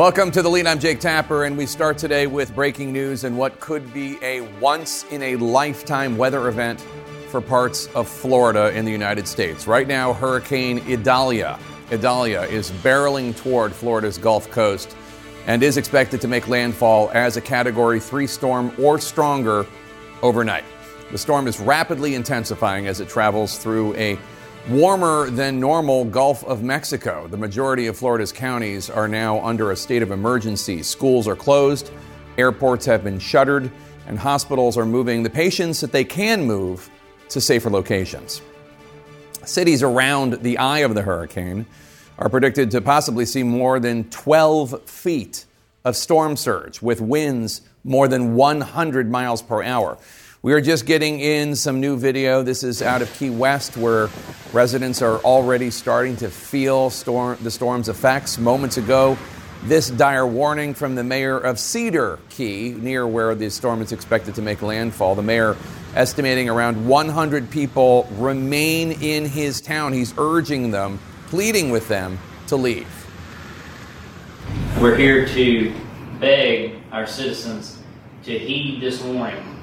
Welcome to the lead. I'm Jake Tapper, and we start today with breaking news and what could be a once in a lifetime weather event for parts of Florida in the United States. Right now, Hurricane Idalia. Idalia is barreling toward Florida's Gulf Coast and is expected to make landfall as a Category 3 storm or stronger overnight. The storm is rapidly intensifying as it travels through a warmer than normal Gulf of Mexico. The majority of Florida's counties are now under a state of emergency. Schools are closed, airports have been shuttered, and hospitals are moving the patients that they can move to safer locations. Cities around the eye of the hurricane are predicted to possibly see more than 12 feet of storm surge with winds more than 100 miles per hour. We are just getting in some new video. This is out of Key West, where residents are already starting to feel storm, the storm's effects. Moments ago, this dire warning from the mayor of Cedar Key, near where the storm is expected to make landfall. The mayor estimating around 100 people remain in his town. He's urging them, pleading with them to leave. We're here to beg our citizens to heed this warning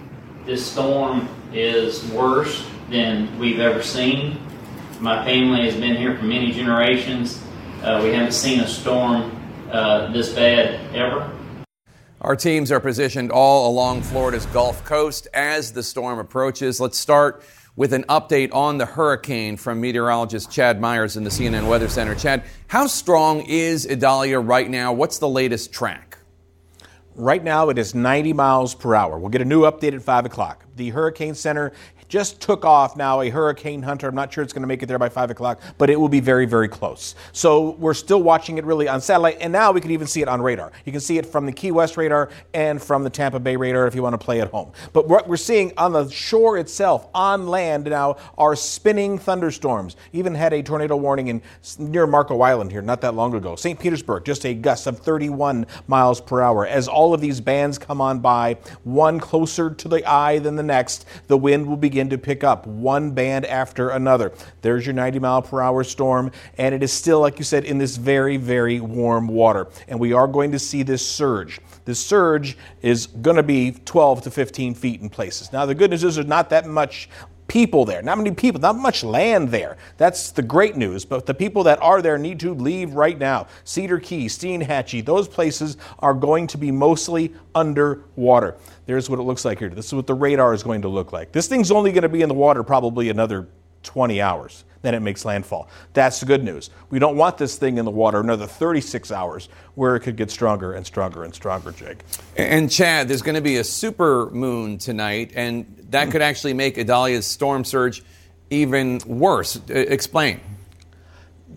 this storm is worse than we've ever seen. My family has been here for many generations. Uh, we haven't seen a storm uh, this bad ever. Our teams are positioned all along Florida's Gulf Coast as the storm approaches. Let's start with an update on the hurricane from meteorologist Chad Myers in the CNN Weather Center. Chad, how strong is Idalia right now? What's the latest track? Right now, it is 90 miles per hour. We'll get a new update at 5 o'clock. The Hurricane Center just took off now a hurricane hunter. I'm not sure it's going to make it there by 5 o'clock, but it will be very, very close. So we're still watching it really on satellite, and now we can even see it on radar. You can see it from the Key West radar and from the Tampa Bay radar if you want to play at home. But what we're seeing on the shore itself, on land now, are spinning thunderstorms. Even had a tornado warning in near Marco Island here not that long ago. St. Petersburg, just a gust of 31 miles per hour. As all of these bands come on by, one closer to the eye than the next, the wind will begin begin to pick up one band after another. There's your 90 mile per hour storm, and it is still, like you said, in this very, very warm water. And we are going to see this surge. This surge is going to be 12 to 15 feet in places. Now, the good news is there's not that much people there. Not many people, not much land there. That's the great news. But the people that are there need to leave right now. Cedar Key, Steinhatchee, those places are going to be mostly underwater. There's what it looks like here. This is what the radar is going to look like. This thing's only going to be in the water probably another 20 hours. Then it makes landfall. That's the good news. We don't want this thing in the water another 36 hours where it could get stronger and stronger and stronger, Jake. And Chad, there's going to be a super moon tonight, and that could actually make Idalia's storm surge even worse. Explain.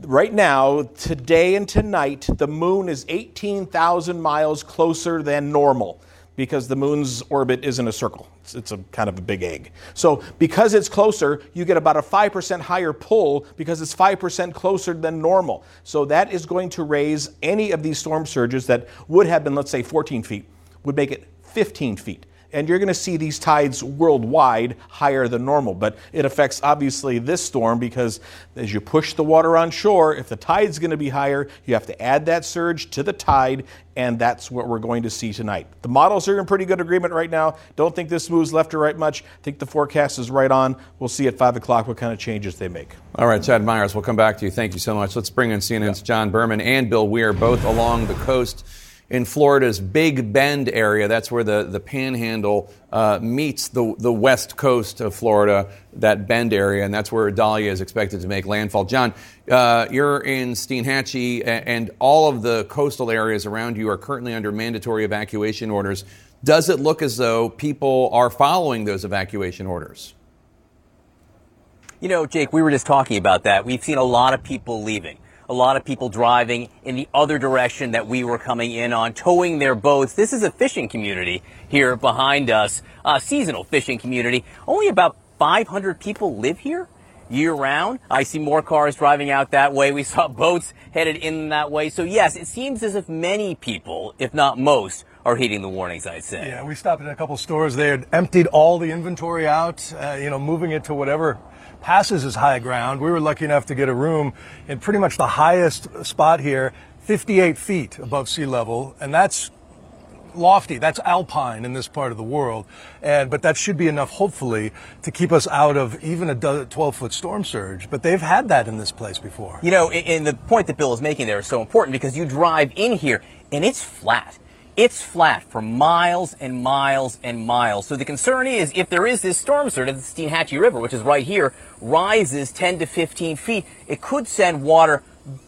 Right now, today and tonight, the moon is 18,000 miles closer than normal because the moon's orbit isn't a circle. It's, it's, a kind of a big egg. So because it's closer, you get about a 5% higher pull because it's 5% closer than normal. So that is going to raise any of these storm surges that would have been, let's say, 14 feet, would make it 15 feet and you're going to see these tides worldwide higher than normal. But it affects obviously this storm because as you push the water on shore, if the tide's going to be higher, you have to add that surge to the tide, and that's what we're going to see tonight. The models are in pretty good agreement right now. Don't think this moves left or right much. I think the forecast is right on. We'll see at 5 o'clock what kind of changes they make. All right, Chad Myers, we'll come back to you. Thank you so much. Let's bring in CNN's yeah. John Berman and Bill Weir, both along the coast in Florida's Big Bend area. That's where the, the panhandle uh, meets the, the west coast of Florida, that Bend area, and that's where Idalia is expected to make landfall. John, uh, you're in Steinhatchee, and all of the coastal areas around you are currently under mandatory evacuation orders. Does it look as though people are following those evacuation orders? You know, Jake, we were just talking about that. We've seen a lot of people leaving a lot of people driving in the other direction that we were coming in on, towing their boats. This is a fishing community here behind us, a seasonal fishing community. Only about 500 people live here year round. I see more cars driving out that way. We saw boats headed in that way. So yes, it seems as if many people, if not most, are heeding the warnings, I'd say. Yeah, we stopped at a couple stores. They had emptied all the inventory out, uh, you know, moving it to whatever passes as high ground. We were lucky enough to get a room in pretty much the highest spot here 58 feet above sea level, and that's lofty. That's alpine in this part of the world, and but that should be enough, hopefully, to keep us out of even a 12-foot storm surge. But they've had that in this place before. You know, and the point that Bill is making there is so important because you drive in here and it's flat. It's flat for miles and miles and miles. So the concern is if there is this storm surge at the Steinhatchee River, which is right here, rises 10 to 15 feet, it could send water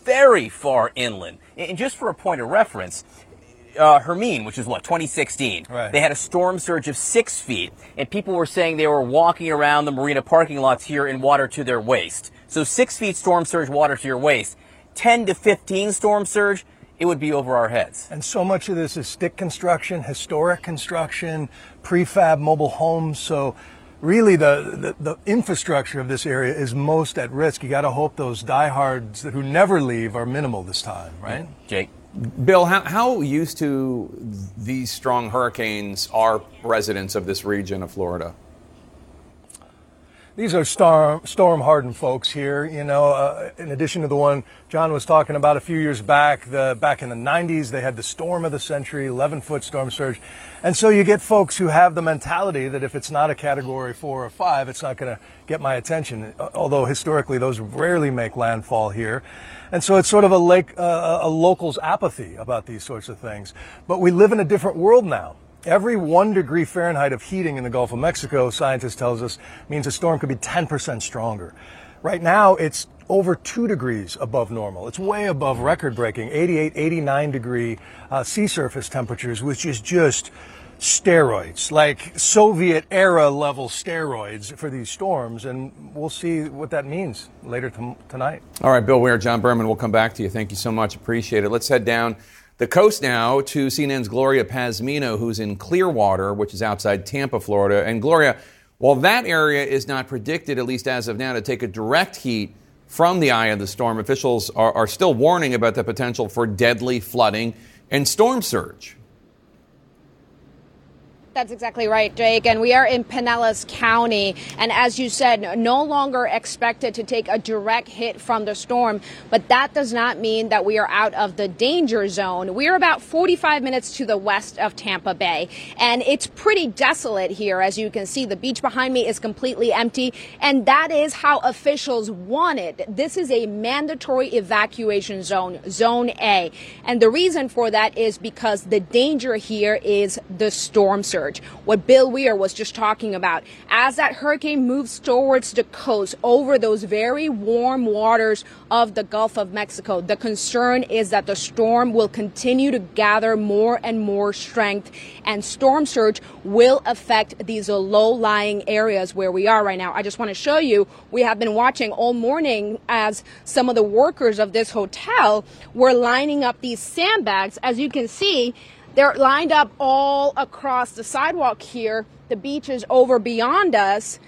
very far inland. And just for a point of reference, uh, Hermine, which is what 2016. Right. They had a storm surge of six feet, and people were saying they were walking around the marina parking lots here in water to their waist. So six feet storm surge water to your waist. 10 to 15 storm surge, it would be over our heads. And so much of this is stick construction, historic construction, prefab mobile homes. So really the, the, the, infrastructure of this area is most at risk. You got to hope those diehards who never leave are minimal this time, right? Jake. Bill, how, how used to these strong hurricanes are residents of this region of Florida? These are storm, storm hardened folks here. You know, uh, in addition to the one John was talking about a few years back, the, back in the 90s, they had the storm of the century, 11 foot storm surge. And so you get folks who have the mentality that if it's not a category four or five, it's not going to get my attention. Although historically, those rarely make landfall here. And so it's sort of a, lake, uh, a local's apathy about these sorts of things. But we live in a different world now. Every one degree Fahrenheit of heating in the Gulf of Mexico, scientists tells us, means a storm could be 10% stronger. Right now, it's over two degrees above normal. It's way above record breaking, 88, 89 degree uh, sea surface temperatures, which is just steroids, like Soviet era level steroids for these storms. And we'll see what that means later t- tonight. All right, Bill Weir, John Berman, we'll come back to you. Thank you so much. Appreciate it. Let's head down the coast now to CNN's Gloria Pazmino, who's in Clearwater, which is outside Tampa, Florida. And Gloria, while that area is not predicted, at least as of now, to take a direct heat from the eye of the storm, officials are, are still warning about the potential for deadly flooding and storm surge. That's exactly right, Jake. And we are in Pinellas County. And as you said, no longer expected to take a direct hit from the storm. But that does not mean that we are out of the danger zone. We are about 45 minutes to the west of Tampa Bay. And it's pretty desolate here. As you can see, the beach behind me is completely empty. And that is how officials want it. This is a mandatory evacuation zone, Zone A. And the reason for that is because the danger here is the storm surge surge. What Bill Weir was just talking about. As that hurricane moves towards the coast over those very warm waters of the Gulf of Mexico, the concern is that the storm will continue to gather more and more strength and storm surge will affect these low lying areas where we are right now. I just want to show you, we have been watching all morning as some of the workers of this hotel were lining up these sandbags. As you can see, they're lined up all across the sidewalk here. The beach is over beyond us,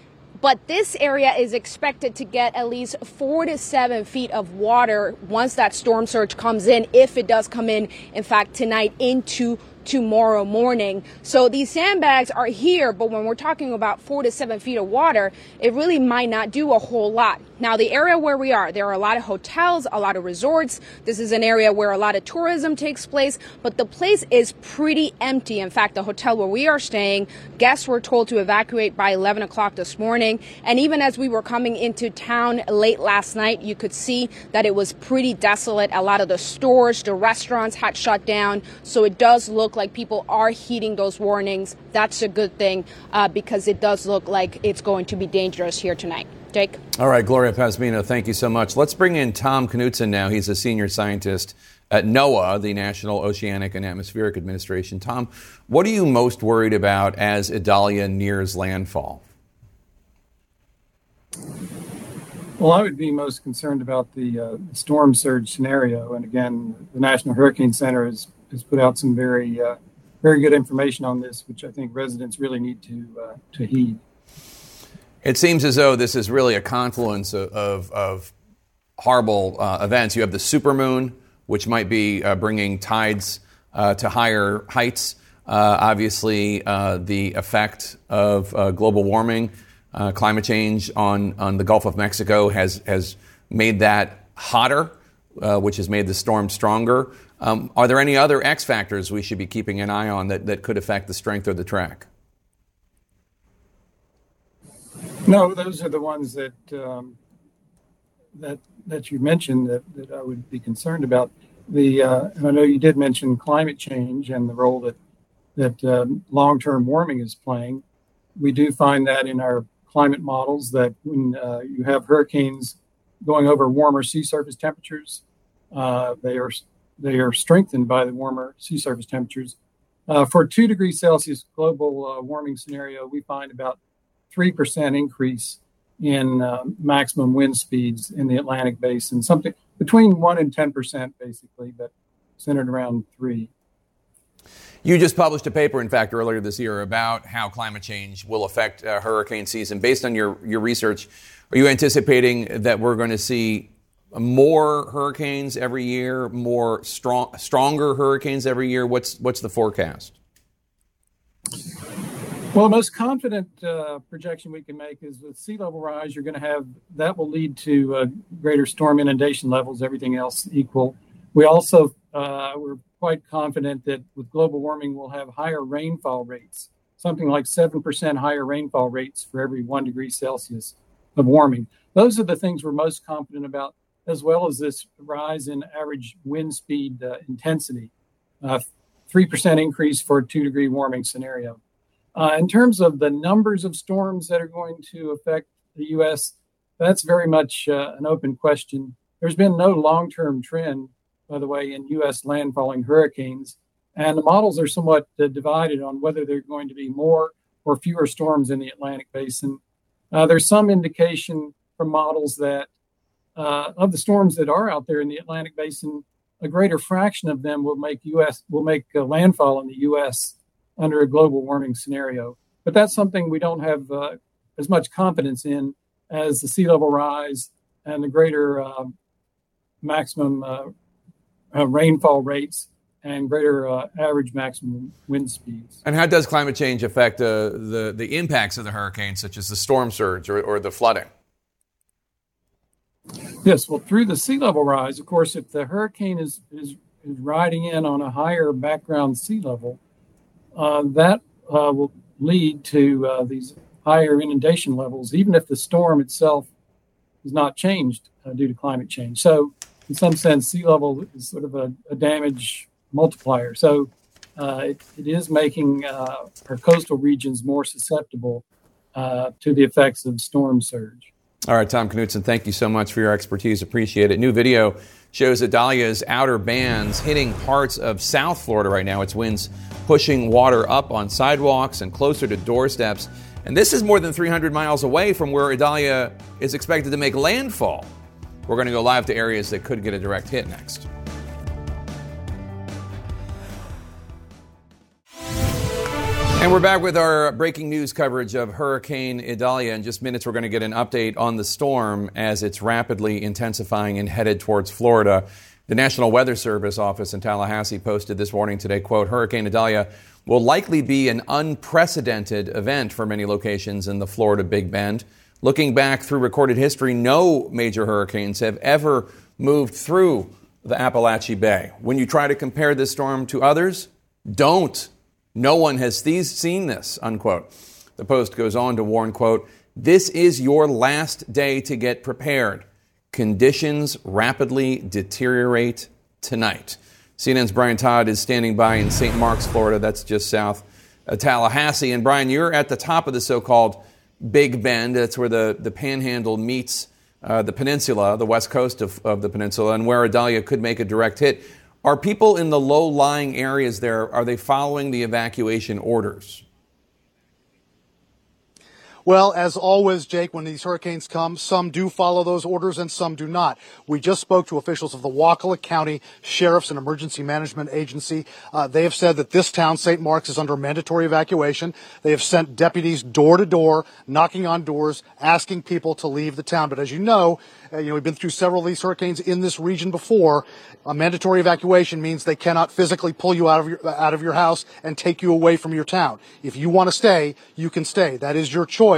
but this area is expected to get at least four to seven feet of water once that storm surge comes in, if it does come in, in fact, tonight into tomorrow morning. So these sandbags are here, but when we're talking about four to seven feet of water, it really might not do a whole lot. Now, the area where we are, there are a lot of hotels, a lot of resorts. This is an area where a lot of tourism takes place, but the place is pretty empty. In fact, the hotel where we are staying, guests were told to evacuate by 11 o'clock this morning. And even as we were coming into town late last night, you could see that it was pretty desolate. A lot of the stores, the restaurants had shut down. So it does look like people are heeding those warnings. That's a good thing uh, because it does look like it's going to be dangerous here tonight. Jake? All right, Gloria Pazmino, thank you so much. Let's bring in Tom Knutson now. He's a senior scientist at NOAA, the National Oceanic and Atmospheric Administration. Tom, what are you most worried about as Idalia nears landfall? Well, I would be most concerned about the uh, storm surge scenario. And again, the National Hurricane Center has has put out some very uh, very good information on this, which I think residents really need to uh, to heed. It seems as though this is really a confluence of, of, of horrible uh, events. You have the supermoon, which might be uh, bringing tides uh, to higher heights. Obviously, the effect of global warming, climate change on, on the Gulf of Mexico has, has made that hotter uh, which has made the storm stronger. Um, are there any other X factors we should be keeping an eye on that, that could affect the strength of the track? No, those are the ones that um, that that you mentioned that, that I would be concerned about. The uh, I know you did mention climate change and the role that that um, long-term warming is playing. We do find that in our climate models that when uh, you have hurricanes going over warmer sea surface temperatures, uh, they are they are strengthened by the warmer sea surface temperatures. Uh, for a two degrees Celsius global uh, warming scenario, we find about three percent increase in uh, maximum wind speeds in the Atlantic basin, something between one and ten percent, basically, but centered around three. You just published a paper, in fact, earlier this year about how climate change will affect uh, hurricane season. Based on your, your research, are you anticipating that we're going to see more hurricanes every year, more strong, stronger hurricanes every year? What's, what's the forecast? Well, the most confident uh, projection we can make is with sea level rise, you're going to have that will lead to uh, greater storm inundation levels, everything else equal. We also uh, we're quite confident that with global warming, we'll have higher rainfall rates, something like 7% higher rainfall rates for every one degree Celsius of warming. Those are the things we're most confident about, as well as this rise in average wind speed uh, intensity, 3% uh, increase for a two degree warming scenario. Uh, in terms of the numbers of storms that are going to affect the U.S., that's very much uh, an open question. There's been no long term trend, by the way, in U.S. landfalling hurricanes. And the models are somewhat uh, divided on whether there are going to be more or fewer storms in the Atlantic basin. Uh, there's some indication from models that uh, of the storms that are out there in the Atlantic basin, a greater fraction of them will make U.S. will make landfall in the U.S under a global warming scenario. But that's something we don't have uh, as much confidence in as the sea level rise and the greater uh, maximum uh, uh rainfall rates and greater uh, average maximum wind speeds. And how does climate change affect uh, the, the impacts of the hurricanes, such as the storm surge or, or the flooding? Yes, well, through the sea level rise, of course, if the hurricane is, is, is riding in on a higher background sea level, uh, that uh, will lead to uh, these higher inundation levels, even if the storm itself is not changed due to climate change. So, in some sense, sea level is sort of a, a damage multiplier. So, uh, it, it is making uh, our coastal regions more susceptible uh, to the effects of storm surge. All right, Tom Knutson, thank you so much for your expertise. Appreciate it. New video shows Idalia's outer bands hitting parts of South Florida right now. Its winds pushing water up on sidewalks and closer to doorsteps. And this is more than 300 miles away from where Idalia is expected to make landfall. We're going to go live to areas that could get a direct hit next. And we're back with our breaking news coverage of Hurricane Idalia. In just minutes, we're going to get an update on the storm as it's rapidly intensifying and headed towards Florida. The National Weather Service office in Tallahassee posted this morning today, quote, Hurricane Idalia will likely be an unprecedented event for many locations in the Florida Big Bend. Looking back through recorded history, no major hurricanes have ever moved through the Apalachee Bay. When you try to compare this storm to others, don't. No one has seen this, unquote. The Post goes on to warn, quote, this is your last day to get prepared. Conditions rapidly deteriorate tonight. CNN's Brian Todd is standing by in St. Marks, Florida. That's just south of Tallahassee. And Brian, you're at the top of the so called Big Bend. That's where the, the panhandle meets uh, the peninsula, the west coast of, of the peninsula, and where Idalia could make a direct hit. Are people in the low lying areas there, are they following the evacuation orders? Well, as always, Jake, when these hurricanes come, some do follow those orders and some do not. We just spoke to officials of the Wakulla County Sheriff's and Emergency Management Agency. Uh, they have said that this town, St. Marks, is under mandatory evacuation. They have sent deputies door to door, knocking on doors, asking people to leave the town. But as you know, uh, you know, we've been through several of these hurricanes in this region before. A mandatory evacuation means they cannot physically pull you out of your, out of your house and take you away from your town. If you want to stay, you can stay. That is your choice.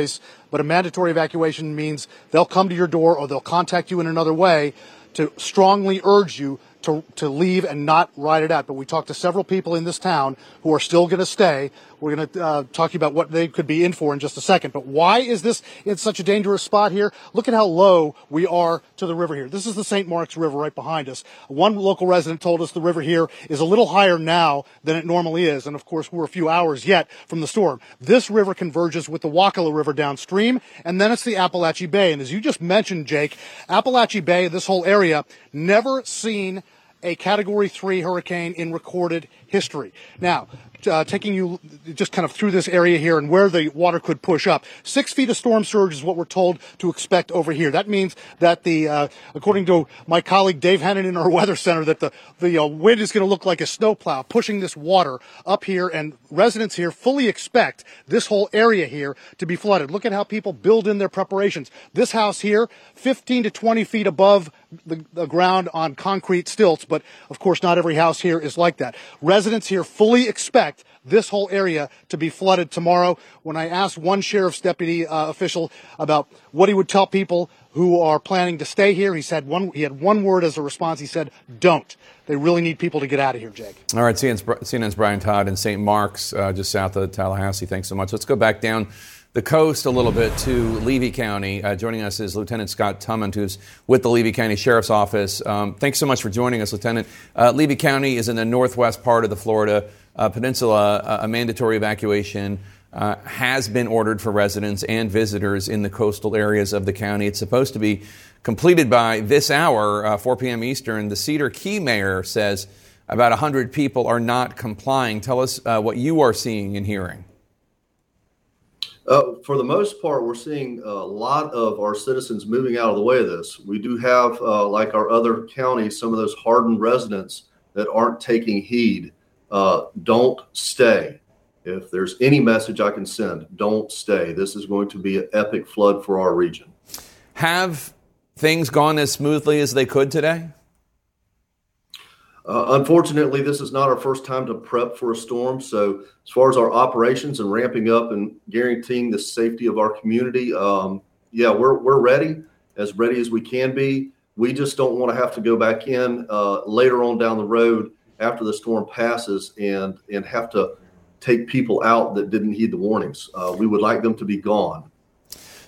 But a mandatory evacuation means they'll come to your door or they'll contact you in another way to strongly urge you to, to leave and not ride it out. But we talked to several people in this town who are still going to stay. We're going to uh, talk about what they could be in for in just a second. But why is this in such a dangerous spot here? Look at how low we are to the river here. This is the St. Mark's River right behind us. One local resident told us the river here is a little higher now than it normally is. And of course, we're a few hours yet from the storm. This river converges with the Wakulla River downstream, and then it's the Apalachee Bay. And as you just mentioned, Jake, Apalachee Bay, this whole area, never seen a category three hurricane in recorded history. Now, uh, taking you just kind of through this area here and where the water could push up. Six feet of storm surge is what we're told to expect over here. That means that the, uh, according to my colleague Dave Hennen in our weather center, that the the uh, wind is going to look like a snowplow pushing this water up here, and residents here fully expect this whole area here to be flooded. Look at how people build in their preparations. This house here, 15 to 20 feet above the, the, ground on concrete stilts, but of course, not every house here is like that. Residents here fully expect this whole area to be flooded tomorrow. When I asked one sheriff's deputy uh, official about what he would tell people who are planning to stay here, he said one. He had one word as a response. He said, "Don't." They really need people to get out of here, Jake. All right, CNN's, CNN's Brian Todd in St. Mark's, uh, just south of Tallahassee. Thanks so much. Let's go back down the coast a little bit to Levy County. Uh, joining us is Lieutenant Scott Tummond, who's with the Levy County Sheriff's Office. Um, thanks so much for joining us, Lieutenant. Uh, Levy County is in the northwest part of the Florida uh, Peninsula. Uh, a mandatory evacuation uh, has been ordered for residents and visitors in the coastal areas of the county. It's supposed to be completed by this hour, uh, 4 p.m. Eastern. The Cedar Key mayor says about 100 people are not complying. Tell us what you are seeing and hearing. Uh, for the most part, we're seeing a lot of our citizens moving out of the way of this. We do have, uh, like our other counties, some of those hardened residents that aren't taking heed. Uh, don't stay. If there's any message I can send, don't stay. This is going to be an epic flood for our region. Have things gone as smoothly as they could today? Uh, unfortunately, this is not our first time to prep for a storm. So, as far as our operations and ramping up and guaranteeing the safety of our community, um, yeah, we're we're ready, as ready as we can be. We just don't want to have to go back in uh, later on down the road after the storm passes and and have to take people out that didn't heed the warnings. Uh, we would like them to be gone.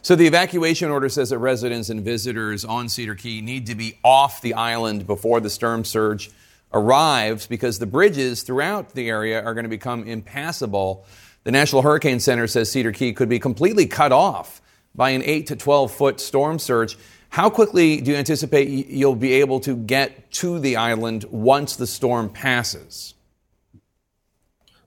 So the evacuation order says that residents and visitors on Cedar Key need to be off the island before the storm surge arrives because the bridges throughout the area are going to become impassable. The National Hurricane Center says Cedar Key could be completely cut off by an 8 to 12 foot storm surge. How quickly do you anticipate you'll be able to get to the island once the storm passes?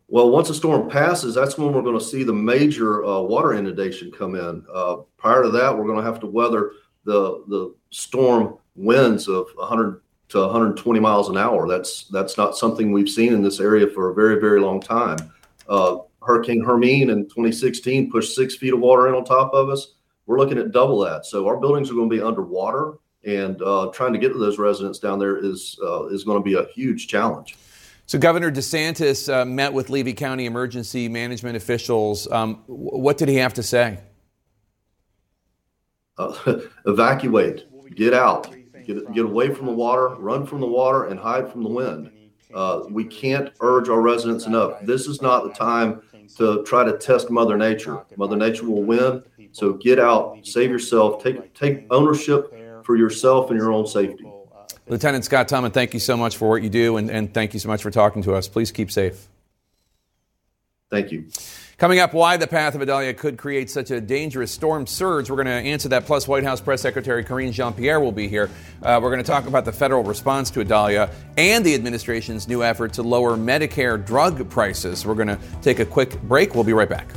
Well, once the storm passes, that's when we're going to see the major uh, water inundation come in. Uh, prior to that, we're going to have to weather the the storm winds of 100 to 120 miles an hour. That's that's not something we've seen in this area for a very very long time. Uh, Hurricane Hermine in 2016 pushed six feet of water in on top of us. We're looking at double that. So our buildings are going to be underwater, and uh, trying to get to those residents down there is uh, is going to be a huge challenge. So Governor DeSantis uh, met with Levy County emergency management officials. Um, what did he have to say? Uh, evacuate, get out Get, get away from the water, run from the water, and hide from the wind. Uh, we can't urge our residents enough. This is not the time to try to test Mother Nature. Mother Nature will win. So get out, save yourself, take take ownership for yourself and your own safety. Lieutenant Scott Tummond, thank you so much for what you do, and, and thank you so much for talking to us. Please keep safe. Thank you. Coming up, why the path of Idalia could create such a dangerous storm surge. We're going to answer that. Plus, White House Press Secretary Karine Jean Pierre will be here. Uh, we're going to talk about the federal response to Idalia and the administration's new effort to lower Medicare drug prices. We're going to take a quick break. We'll be right back.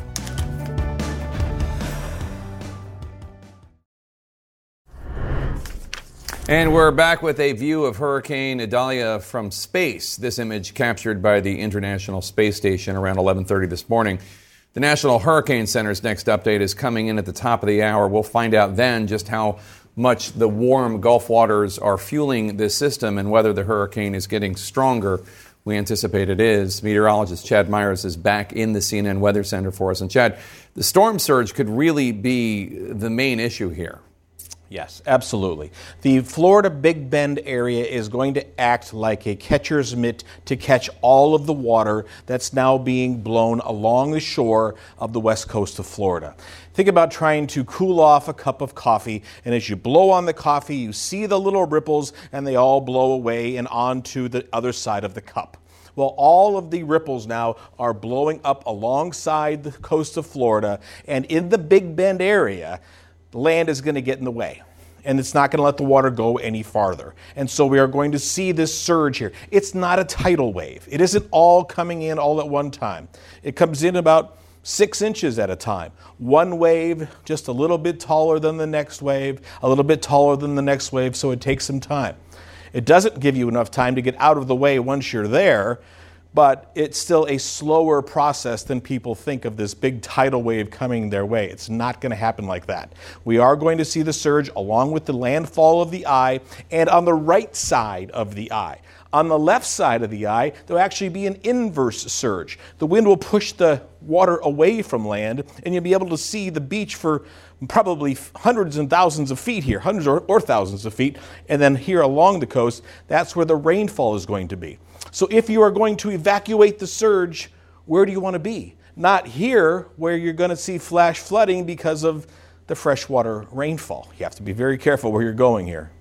And we're back with a view of Hurricane Idalia from space. This image captured by the International Space Station around 11:30 this morning. The National Hurricane Center's next update is coming in at the top of the hour. We'll find out then just how much the warm Gulf waters are fueling this system and whether the hurricane is getting stronger. We anticipate it is. Meteorologist Chad Myers is back in the CNN Weather Center for us. And Chad, the storm surge could really be the main issue here. Yes, absolutely. The Florida Big Bend area is going to act like a catcher's mitt to catch all of the water that's now being blown along the shore of the west coast of Florida. Think about trying to cool off a cup of coffee, and as you blow on the coffee, you see the little ripples and they all blow away and onto the other side of the cup. Well, all of the ripples now are blowing up alongside the coast of Florida and in the Big Bend area land is going to get in the way and it's not going to let the water go any farther. And so we are going to see this surge here. It's not a tidal wave, it isn't all coming in all at one time. It comes in about six inches at a time. One wave, just a little bit taller than the next wave, a little bit taller than the next wave, so it takes some time. It doesn't give you enough time to get out of the way once you're there but it's still a slower process than people think of this big tidal wave coming their way. It's not going to happen like that. We are going to see the surge along with the landfall of the eye and on the right side of the eye. On the left side of the eye, there'll actually be an inverse surge. The wind will push the water away from land, and you'll be able to see the beach for probably hundreds and thousands of feet here, hundreds or, or thousands of feet. And then here along the coast, that's where the rainfall is going to be. So if you are going to evacuate the surge, where do you want to be? Not here where you're going to see flash flooding because of the freshwater rainfall. You have to be very careful where you're going here.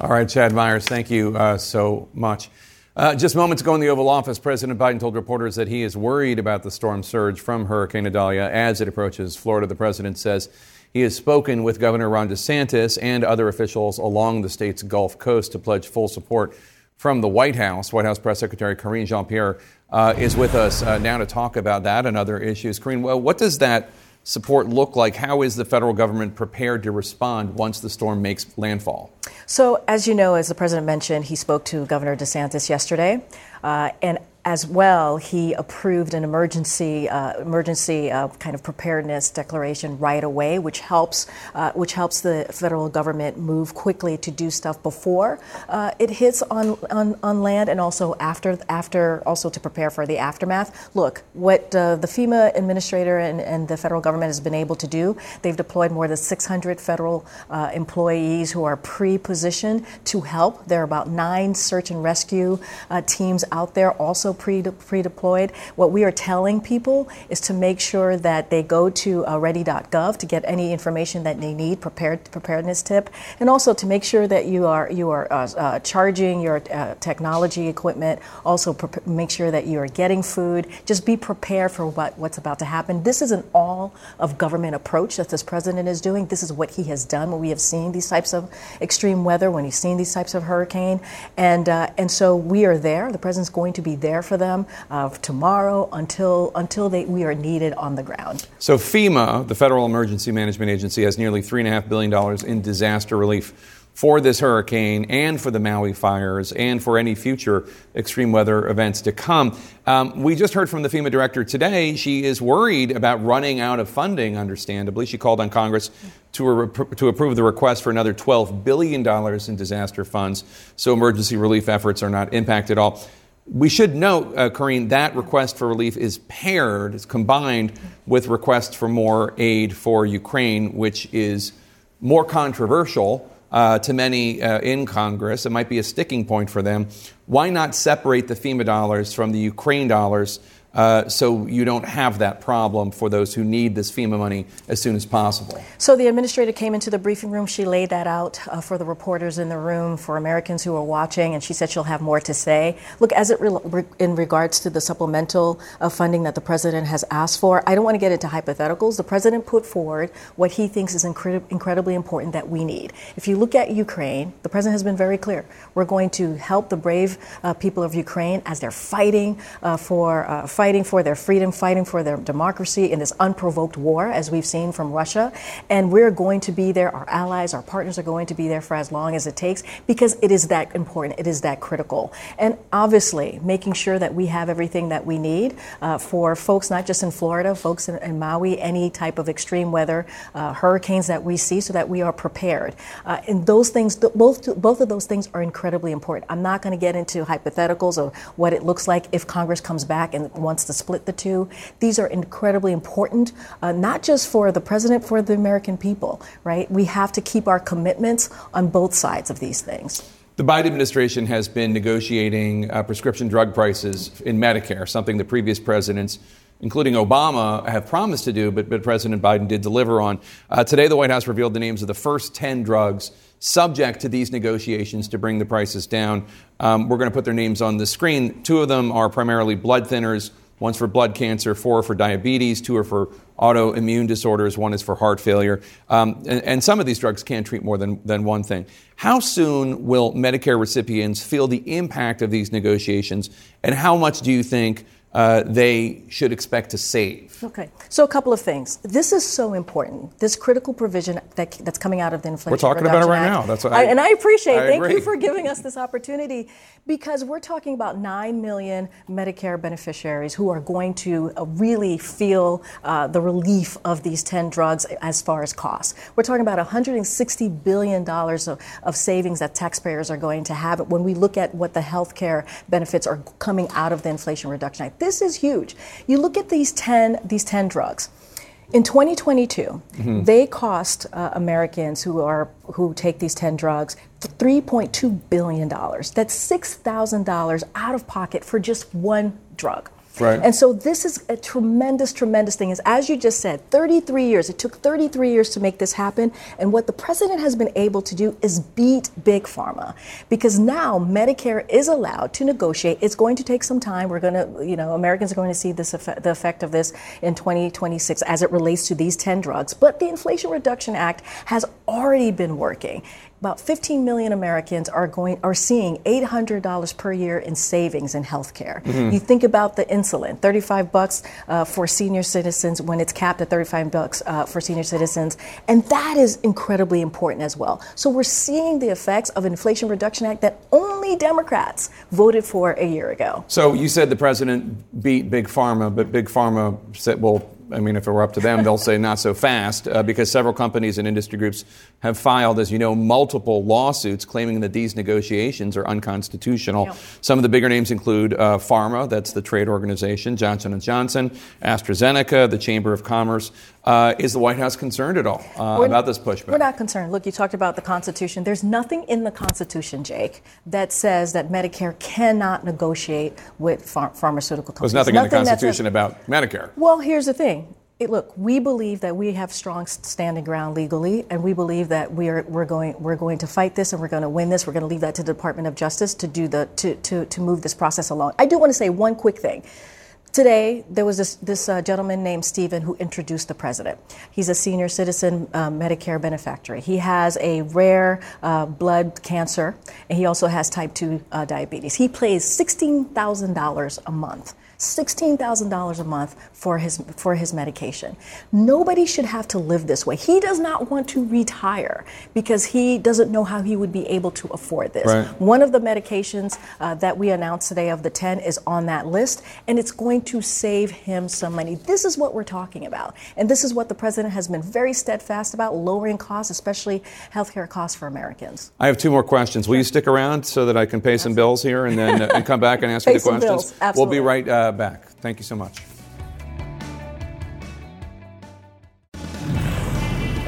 All right, Chad Myers, thank you uh, so much. Uh, just moments ago in the Oval Office, President Biden told reporters that he is worried about the storm surge from Hurricane Idalia as it approaches Florida. The president says he has spoken with Governor Ron DeSantis and other officials along the state's Gulf Coast to pledge full support from the White House. White House Press Secretary Karine Jean Pierre uh, is with us uh, now to talk about that and other issues. Karine, well, what does that support look like? How is the federal government prepared to respond once the storm makes landfall? So, as you know, as the president mentioned, he spoke to Governor DeSantis yesterday. Uh, and as well, he approved an emergency uh, emergency uh, kind of preparedness declaration right away, which helps uh, which helps the federal government move quickly to do stuff before uh, it hits on, on, on land and also after after also to prepare for the aftermath. Look, what uh, the FEMA administrator and, and the federal government has been able to do, they've deployed more than 600 federal uh, employees who are pre-positioned to help. There are about nine search and rescue teams out there also pre deployed. What we are telling people is to make sure that they go to uh, ready.gov to get any information that they need, prepared preparedness tip, and also to make sure that you are you are uh, uh, charging your uh, technology equipment. Also, pre- make sure that you are getting food. Just be prepared for what, what's about to happen. This is an all of government approach that this president is doing. This is what he has done when we have seen these types of extreme weather, when he's seen these types of hurricane, and uh, and so we are there. The president's going to be there for them uh, tomorrow until until they, we are needed on the ground. So FEMA, the Federal Emergency Management Agency, has nearly three and a half billion dollars in disaster relief for this hurricane and for the Maui fires and for any future extreme weather events to come. Um, we just heard from the FEMA director today. She is worried about running out of funding, understandably. She called on Congress to, to approve the request for another $12 billion in disaster funds so emergency relief efforts are not impacted at all. We should note, uh, Karine, that request for relief is paired, is combined with requests for more aid for Ukraine, which is more controversial uh, to many uh, in Congress. It might be a sticking point for them. Why not separate the FEMA dollars from the Ukraine dollars uh, so you don't have that problem for those who need this FEMA money as soon as possible. So the administrator came into the briefing room. She laid that out uh, for the reporters in the room, for Americans who are watching, and she said she'll have more to say. Look, as it re- in regards to the supplemental uh, funding that the president has asked for, I don't want to get into hypotheticals. The president put forward what he thinks is incred- incredibly important that we need. If you look at Ukraine, the president has been very clear. We're going to help the brave uh, people of Ukraine as they're fighting uh, for uh, fighting fighting for their freedom, fighting for their democracy in this unprovoked war, as we've seen from Russia. And we're going to be there. Our allies, our partners are going to be there for as long as it takes because it is that important. It is that critical. And obviously, making sure that we have everything that we need uh, for folks, not just in Florida, folks in, in Maui, any type of extreme weather, uh, hurricanes that we see, so that we are prepared. Uh, and those things, both, both of those things are incredibly important. I'm not going to get into hypotheticals of what it looks like if Congress comes back and wants wants to split the two. These are incredibly important, uh, not just for the president, for the American people, right? We have to keep our commitments on both sides of these things. The Biden administration has been negotiating uh, prescription drug prices in Medicare, something the previous presidents, including Obama, have promised to do, but, but President Biden did deliver on. Uh, today, the White House revealed the names of the first 10 drugs subject to these negotiations to bring the prices down. Um, we're going to put their names on the screen. Two of them are primarily blood thinners. One's for blood cancer, four are for diabetes, two are for autoimmune disorders, one is for heart failure. Um, and, and, some of these drugs can treat more than, than one thing. How soon will Medicare recipients feel the impact of these negotiations, and how much do you think uh, they should expect to save? Okay, so a couple of things. This is so important. This critical provision that, that's coming out of the Inflation We're talking Reduction about it right Act. now. That's what I, I, and I appreciate. I thank agree. you for giving us this opportunity because we're talking about nine million Medicare beneficiaries who are going to uh, really feel uh, the relief of these ten drugs as far as costs. We're talking about 160 billion dollars of, of savings that taxpayers are going to have when we look at what the health care benefits are coming out of the Inflation Reduction Act. This is huge. You look at these ten these ten drugs. In 2022, mm-hmm. they cost uh, Americans who are who take these 10 drugs 3.2 billion dollars. That's $6,000 out of pocket for just one drug. Right. And so this is a tremendous, tremendous thing. Is as you just said, 33 years. It took 33 years to make this happen. And what the president has been able to do is beat big pharma, because now Medicare is allowed to negotiate. It's going to take some time. We're going to, you know, Americans are going to see this effect, the effect of this in 2026 as it relates to these 10 drugs. But the Inflation Reduction Act has already been working about 15 million Americans are going are seeing $800 per year in savings in healthcare. Mm-hmm. You think about the insulin, 35 bucks uh, for senior citizens when it's capped at 35 bucks uh, for senior citizens, and that is incredibly important as well. So we're seeing the effects of Inflation Reduction Act that only Democrats voted for a year ago. So you said the president beat big pharma, but big pharma said, well, I mean, if it were up to them, they'll say not so fast, uh, because several companies and industry groups have filed, as you know, multiple lawsuits claiming that these negotiations are unconstitutional. Yep. Some of the bigger names include uh, PhRMA, that's the trade organization, Johnson & Johnson, AstraZeneca, the Chamber of Commerce. Uh, is the White House concerned at all uh, about this pushback? We're not concerned. Look, you talked about the Constitution. There's nothing in the Constitution, Jake, that says that Medicare cannot negotiate with phar- pharmaceutical companies. There's nothing, nothing in the Constitution about Medicare. Well, here's the thing. It, look, we believe that we have strong standing ground legally, and we believe that we are we're going we're going to fight this and we're going to win this. We're going to leave that to the Department of Justice to do the to to to move this process along. I do want to say one quick thing. Today, there was this, this uh, gentleman named Stephen who introduced the president. He's a senior citizen uh, Medicare benefactor. He has a rare uh, blood cancer, and he also has type 2 uh, diabetes. He pays $16,000 a month $16,000 a month for his for his medication. Nobody should have to live this way. He does not want to retire because he doesn't know how he would be able to afford this. Right. One of the medications uh, that we announced today of the 10 is on that list and it's going to save him some money. This is what we're talking about. And this is what the president has been very steadfast about lowering costs, especially healthcare costs for Americans. I have two more questions. Will you stick around so that I can pay some bills here and then uh, and come back and ask you the questions? Bills. Absolutely. We'll be right uh, back. Thank you so much.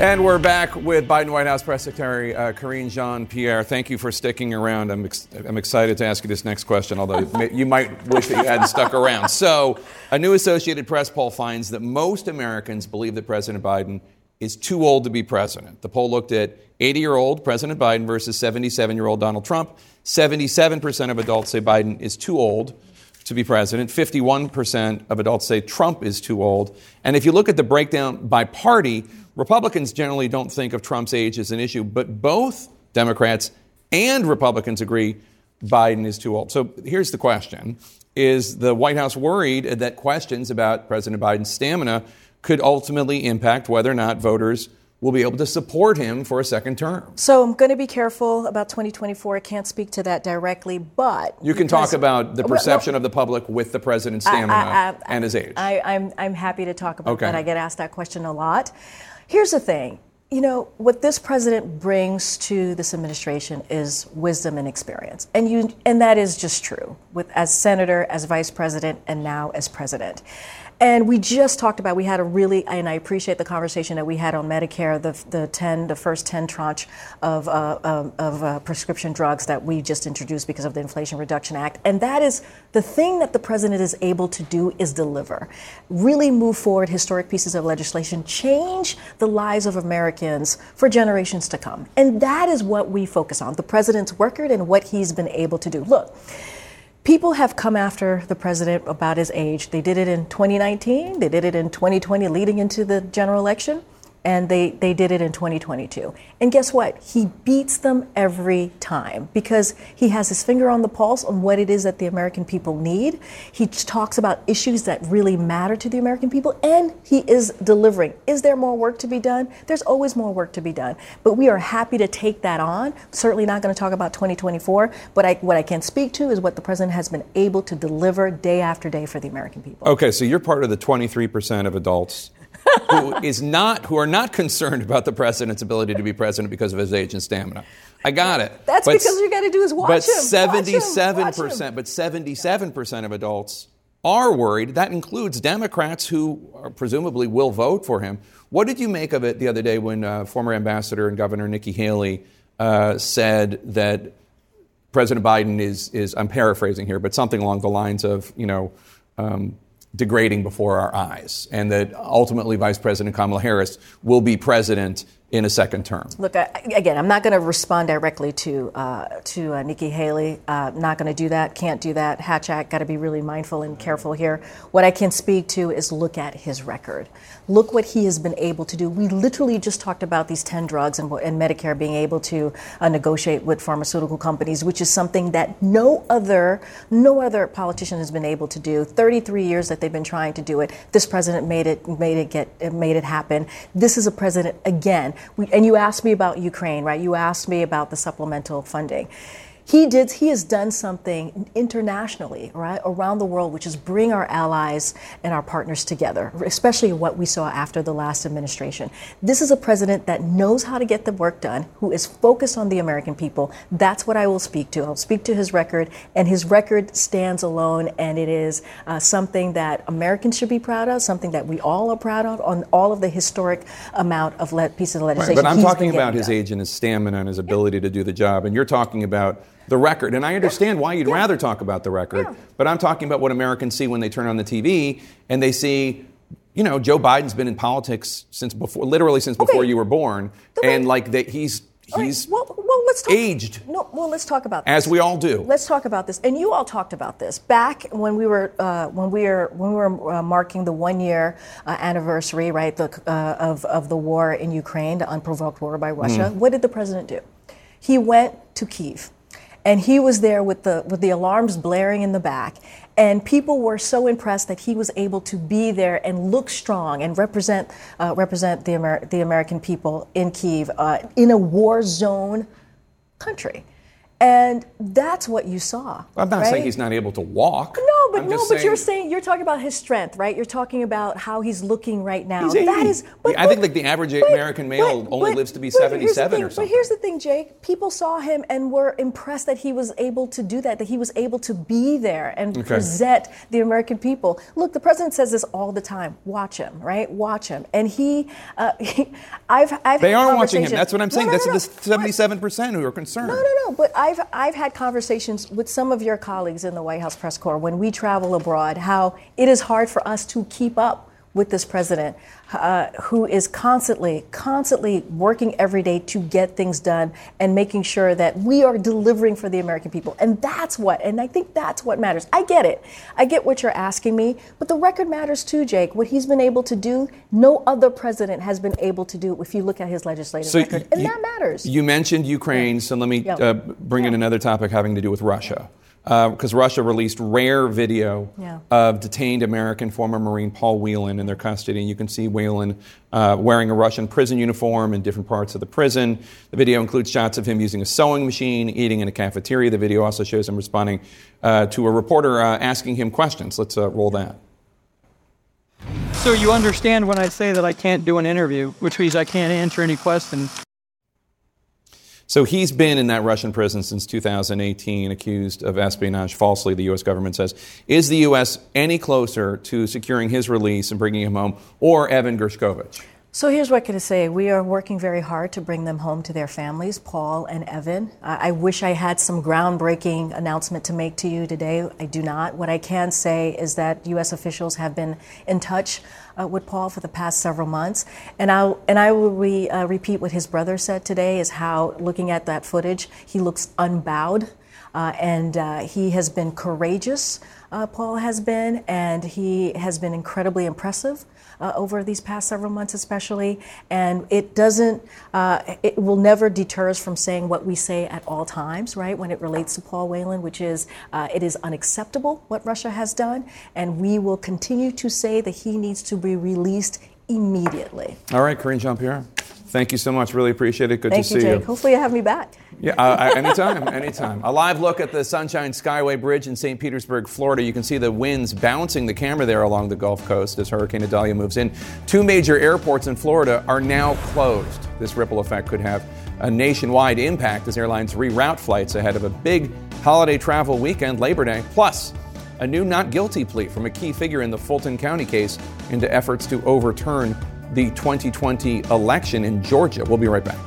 And we're back with Biden White House Press Secretary uh, Karine Jean Pierre. Thank you for sticking around. I'm, ex- I'm excited to ask you this next question, although you might wish that you hadn't stuck around. So, a new Associated Press poll finds that most Americans believe that President Biden is too old to be president. The poll looked at 80 year old President Biden versus 77 year old Donald Trump. 77% of adults say Biden is too old to be president. 51% of adults say Trump is too old. And if you look at the breakdown by party, Republicans generally don't think of Trump's age as an issue, but both Democrats and Republicans agree Biden is too old. So here's the question Is the White House worried that questions about President Biden's stamina could ultimately impact whether or not voters will be able to support him for a second term. So I'm going to be careful about 2024. I can't speak to that directly, but you can talk about the perception of the public with the president's stamina I, I, I, and his age. I, am I'm, I'm happy to talk about okay. that. I get asked that question a lot. Here's the thing. you know what this president brings to this administration is wisdom and experience and you and that is just true with as senator as vice president and now as president and we just talked about, we had a really, and I appreciate the conversation that we had on Medicare, the, the 10, the first 10 tranche of, uh, of, of uh, prescription drugs that we just introduced because of the Inflation Reduction Act. And that is the thing that the president is able to do is deliver. Really move forward historic pieces of legislation, change the lives of Americans for generations to come. And that is what we focus on, the president's record and what he's been able to do. Look, People have come after the president about his age. They did it in 2019, they did it in 2020 leading into the general election and they, they did it in 2022. And guess what? He beats them every time because he has his finger on the pulse on what it is that the American people need. He talks about issues that really matter to the American people, and he is delivering. Is there more work to be done? There's always more work to be done. But we are happy to take that on. Certainly not going to talk about 2024, but I, what I can speak to is what the president has been able to deliver day after day for the American people. Okay, so you're part of the 23% of adults who is not who are not concerned about the president's ability to be president because of his age and stamina. I got it. That's but, because you got to do is watch but him. Seventy-seven percent, but seventy-seven percent of adults are worried. That includes Democrats who are, presumably will vote for him. What did you make of it the other day when uh, former ambassador and Governor Nikki Haley uh, said that President Biden is is I'm paraphrasing here, but something along the lines of you know. Um, degrading before our eyes, and that ultimately Vice President Kamala Harris will be president in a second term. Look, I, again, I'm not going to respond directly to uh, to uh, Nikki Haley. Uh, not going to do that. Can't do that. Hatch Act. Got to be really mindful and careful here. What I can speak to is look at his record. Look what he has been able to do. We literally just talked about these 10 drugs and, and Medicare being able to uh, negotiate with pharmaceutical companies, which is something that no other no other politician has been able to do. 33 years that they've been trying to do it. This president made it made it get made it happen. This is a president again we, and you asked me about Ukraine, right? You asked me about the supplemental funding he did he has done something internationally right around the world which is bring our allies and our partners together especially what we saw after the last administration this is a president that knows how to get the work done who is focused on the american people that's what i will speak to i'll speak to his record and his record stands alone and it is uh, something that americans should be proud of something that we all are proud of on all of the historic amount of le- pieces of legislation right, but i'm talking about his done. age and his stamina and his ability yeah. to do the job and you're talking about the record. And I understand why you'd yeah. rather talk about the record, yeah. but I'm talking about what Americans see when they turn on the TV and they see you know, Joe Biden's been in politics since before, literally since before okay. you were born, and like that, he's he's right. well, well, let's talk, aged. No, well, let's talk about this. as we all do. Let's talk about this, and you all talked about this back when we were uh, when we were when we were uh, marking the one year uh, anniversary, right, the, uh, of of the war in Ukraine, the unprovoked war by Russia. Mm. What did the president do? He went to Kiev and he was there with the with the alarms blaring in the back and people were so impressed that he was able to be there and look strong and represent uh, represent the, Amer- the American people in Kiev uh, in a war zone country. And that's what you saw. I'm not right? saying he's not able to walk. No, but I'm no, but saying, you're saying you're talking about his strength, right? You're talking about how he's looking right now. That is, but, I think like the average but, American male but, only lives to be 77 or something. But here's the thing, Jake. People saw him and were impressed that he was able to do that, that he was able to be there and okay. present the American people. Look, the president says this all the time. Watch him, right? Watch him. And he, uh, he I've, I've. They aren't watching him. That's what I'm saying. No, no, no, That's the 77 percent who are concerned. No, no, no. But I. I've I've had conversations with some of your colleagues in the White House press corps when we travel abroad how it is hard for us to keep up with this president uh, who is constantly, constantly working every day to get things done and making sure that we are delivering for the American people. And that's what, and I think that's what matters. I get it. I get what you're asking me, but the record matters too, Jake. What he's been able to do, no other president has been able to do if you look at his legislative so record. And you, that matters. You mentioned Ukraine, yeah. so let me yeah. uh, bring yeah. in another topic having to do with Russia because uh, Russia released rare video yeah. of detained American former Marine Paul Whelan in their custody. And you can see Whelan uh, wearing a Russian prison uniform in different parts of the prison. The video includes shots of him using a sewing machine, eating in a cafeteria. The video also shows him responding uh, to a reporter uh, asking him questions. Let's uh, roll that. So you understand when I say that I can't do an interview, which means I can't answer any questions. So he's been in that Russian prison since 2018, accused of espionage falsely, the U.S. government says. Is the U.S. any closer to securing his release and bringing him home, or Evan Gershkovich? So here's what I can say. We are working very hard to bring them home to their families, Paul and Evan. I wish I had some groundbreaking announcement to make to you today. I do not. What I can say is that U.S. officials have been in touch uh, with Paul for the past several months. And, I'll, and I will re, uh, repeat what his brother said today is how, looking at that footage, he looks unbowed. Uh, and uh, he has been courageous, uh, Paul has been, and he has been incredibly impressive uh, over these past several months, especially. And it doesn't, uh, it will never deter us from saying what we say at all times, right, when it relates to Paul Whelan, which is uh, it is unacceptable what Russia has done. And we will continue to say that he needs to be released immediately. All right, Karine Jean Pierre. Thank you so much. Really appreciate it. Good Thank to you, see Jake. you. Hopefully, you have me back. Yeah, uh, anytime, anytime. A live look at the Sunshine Skyway Bridge in St. Petersburg, Florida. You can see the winds bouncing the camera there along the Gulf Coast as Hurricane Idalia moves in. Two major airports in Florida are now closed. This ripple effect could have a nationwide impact as airlines reroute flights ahead of a big holiday travel weekend, Labor Day. Plus, a new not guilty plea from a key figure in the Fulton County case into efforts to overturn the 2020 election in Georgia. We'll be right back.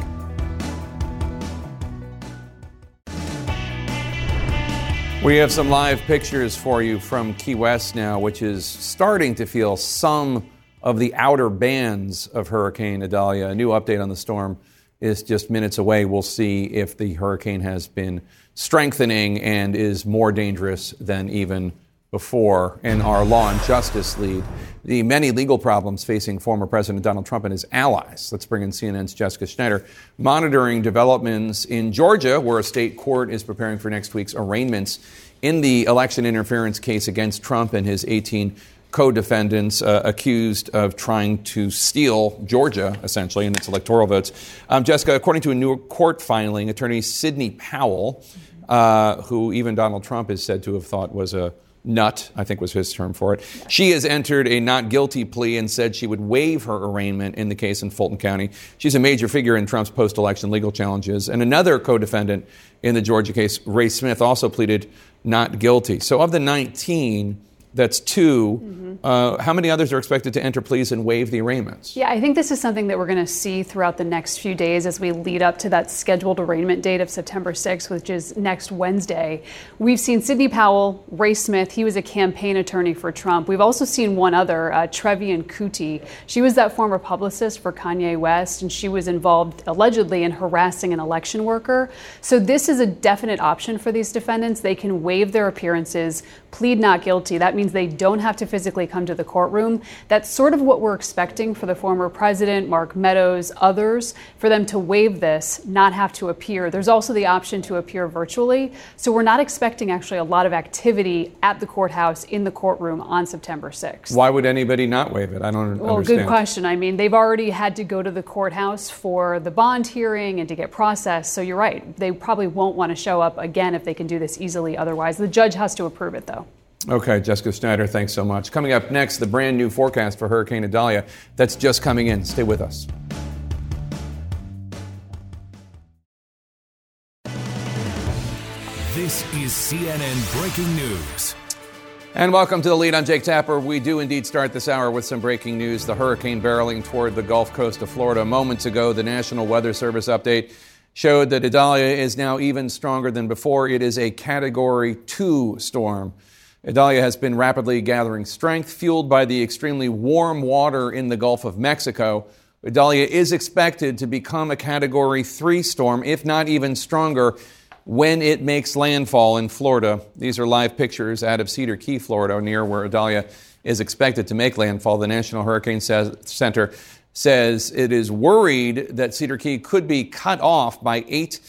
We have some live pictures for you from Key West now, which is starting to feel some of the outer bands of Hurricane Idalia. A new update on the storm is just minutes away. We'll see if the hurricane has been strengthening and is more dangerous than even before in our law and justice lead. The many legal problems facing former President Donald Trump and his allies. Let's bring in CNN's Jessica Schneider, monitoring developments in Georgia, where a state court is preparing for next week's arraignments in the election interference case against Trump and his 18 co-defendants uh, accused of trying to steal Georgia, essentially, in its electoral votes. Um, Jessica, according to a new court filing, attorney Sidney Powell, uh, who even Donald Trump is said to have thought was a nut, I think was his term for it. She has entered a not guilty plea and said she would waive her arraignment in the case in Fulton County. She's a major figure in Trump's post election legal challenges. And another co defendant in the Georgia case, Ray Smith, also pleaded not guilty. So of the 19, that's 2 mm-hmm. uh, how many others are expected to enter pleas and waive the arraignments? Yeah, I think this is something that we're going to see throughout the next few days as we lead up to that scheduled arraignment date of September 6th, which is next Wednesday. We've seen Sidney Powell, Ray Smith, he was a campaign attorney for Trump. We've also seen one other, uh, Trevian Kutti. She was that former publicist for Kanye West, and she was involved allegedly in harassing an election worker. So this is a definite option for these defendants. They can waive their appearances, plead not guilty. That means they don't have to physically come to the courtroom. That's sort of what we're expecting for the former president, Mark Meadows, others, for them to waive this, not have to appear. There's also the option to appear virtually. So we're not expecting actually a lot of activity at the courthouse in the courtroom on September 6th. Why would anybody not waive it? I don't well, understand. good question. I mean, they've already had to go to the courthouse for the bond hearing and to get processed. So you're right. They probably won't want to show up again if they can do this easily otherwise. The judge has to approve it, though. Okay, Jessica Schneider, thanks so much. Coming up next, the brand new forecast for Hurricane Idalia that's just coming in. Stay with us. This is CNN Breaking News. And welcome to the lead. I'm Jake Tapper. We do indeed start this hour with some breaking news. The hurricane barreling toward the Gulf Coast of Florida. Moments ago, the National Weather Service update showed that Idalia is now even stronger than before. It is a Category 2 storm. Idalia has been rapidly gathering strength, fueled by the extremely warm water in the Gulf of Mexico. Idalia is expected to become a Category 3 storm, if not even stronger, when it makes landfall in Florida. These are live pictures out of Cedar Key, Florida, near where Idalia is expected to make landfall. The National Hurricane Center says it is worried that Cedar Key could be cut off by 8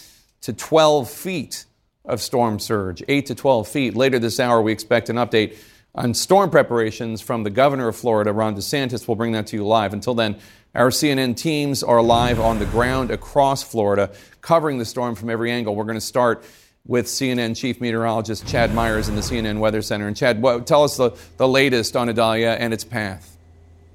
to 12 feet of storm surge, 8 to 12 feet. Later this hour, we expect an update on storm preparations from the governor of Florida, Ron DeSantis. We'll bring that to you live. Until then, our CNN teams are live on the ground across Florida, covering the storm from every angle. We're going to start with CNN chief meteorologist Chad Myers in the CNN Weather Center. And Chad, tell us the, the latest on Idalia and its path.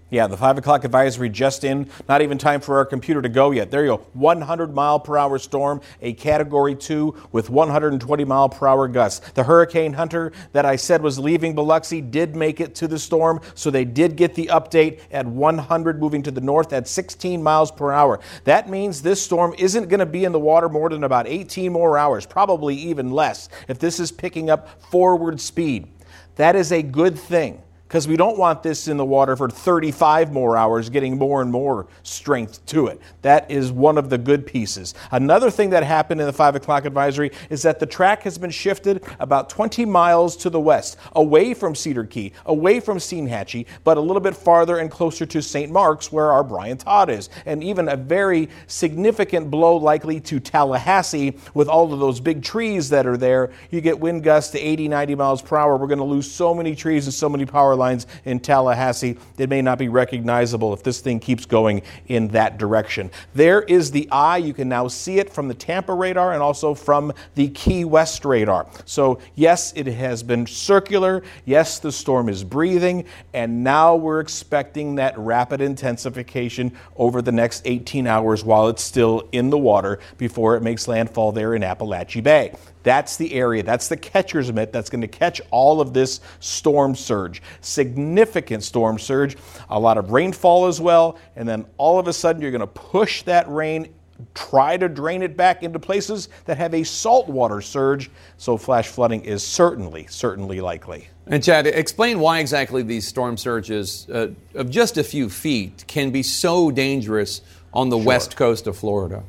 Yeah, the 5 o'clock advisory just in. Not even time for our computer to go yet. There you go. 100 mile per hour storm, a category 2 with 120 mile per hour gusts. The Hurricane Hunter that I said was leaving Biloxi did make it to the storm, so they did get the update at 100 moving to the north at 16 miles per hour. That means this storm isn't going to be in the water more than about 18 more hours, probably even less, if this is picking up forward speed. That is a good thing because we don't want this in the water for 35 more hours, getting more and more strength to it. That is one of the good pieces. Another thing that happened in the 5 o'clock advisory is that the track has been shifted about 20 miles to the west, away from Cedar Key, away from Steinhatchee, but a little bit farther and closer to St. Marks, where our Brian Todd is. And even a very significant blow likely to Tallahassee with all of those big trees that are there. You get wind gusts to 80, 90 miles per hour. We're going to lose so many trees and so many power lines in Tallahassee, it may not be recognizable if this thing keeps going in that direction. There is the eye. You can now see it from the Tampa radar and also from the Key West radar. So, yes, it has been circular. Yes, the storm is breathing. And now we're expecting that rapid intensification over the next 18 hours while it's still in the water before it makes landfall there in Apalachee Bay. That's the area, that's the catcher's mitt that's going to catch all of this storm surge. Significant storm surge, a lot of rainfall as well, and then all of a sudden you're going to push that rain try to drain it back into places that have a saltwater surge, so flash flooding is certainly, certainly likely. And Chad, explain why exactly these storm surges uh, of just a few feet can be so dangerous on the Sure. west coast of Florida.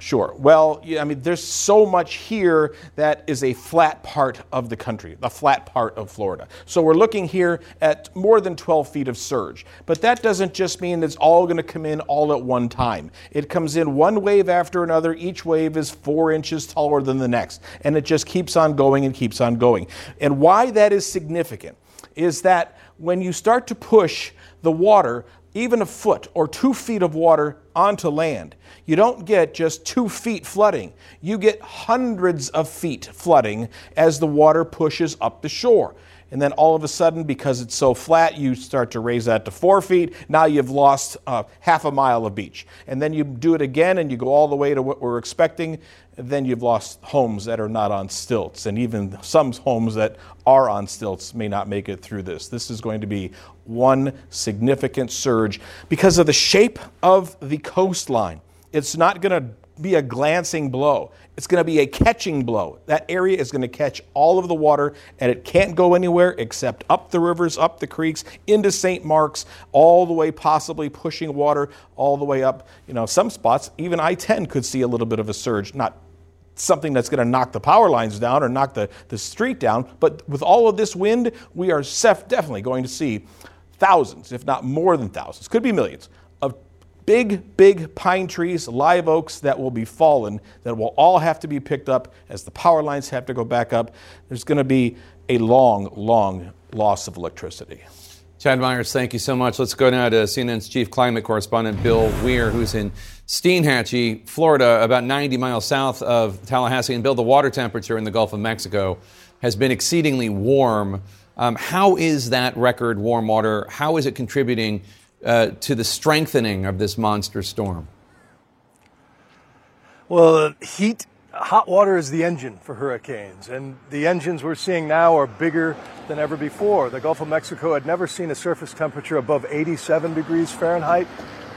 Sure. Well, yeah, I mean, there's so much here that is a flat part of the country, the flat part of Florida. So we're looking here at more than 12 feet of surge. But that doesn't just mean it's all going to come in all at one time. It comes in one wave after another. Each wave is four inches taller than the next. And it just keeps on going and keeps on going. And why that is significant is that when you start to push the water, even a foot or two feet of water onto land, you don't get just two feet flooding. You get hundreds of feet flooding as the water pushes up the shore. And then all of a sudden, because it's so flat, you start to raise that to four feet. Now you've lost uh, half a mile of beach. And then you do it again and you go all the way to what we're expecting. Then you've lost homes that are not on stilts. And even some homes that are on stilts may not make it through this. This is going to be one significant surge because of the shape of the coastline. It's not going to be a glancing blow. It's going to be a catching blow. That area is going to catch all of the water and it can't go anywhere except up the rivers, up the creeks, into St. Marks, all the way possibly pushing water all the way up. You know, some spots, even I 10 could see a little bit of a surge, not something that's going to knock the power lines down or knock the, the street down. But with all of this wind, we are sef- definitely going to see thousands, if not more than thousands, could be millions, big, big pine trees, live oaks that will be fallen, that will all have to be picked up as the power lines have to go back up. There's going to be a long, long loss of electricity. Chad Myers, thank you so much. Let's go now to CNN's chief climate correspondent, Bill Weir, who's in Steinhatchee, Florida, about 90 miles south of Tallahassee. And Bill, the water temperature in the Gulf of Mexico has been exceedingly warm. Um, how is that record warm water? How is it contributing uh, to the strengthening of this monster storm? Well, heat, hot water is the engine for hurricanes, and the engines we're seeing now are bigger than ever before. The Gulf of Mexico had never seen a surface temperature above 87 degrees Fahrenheit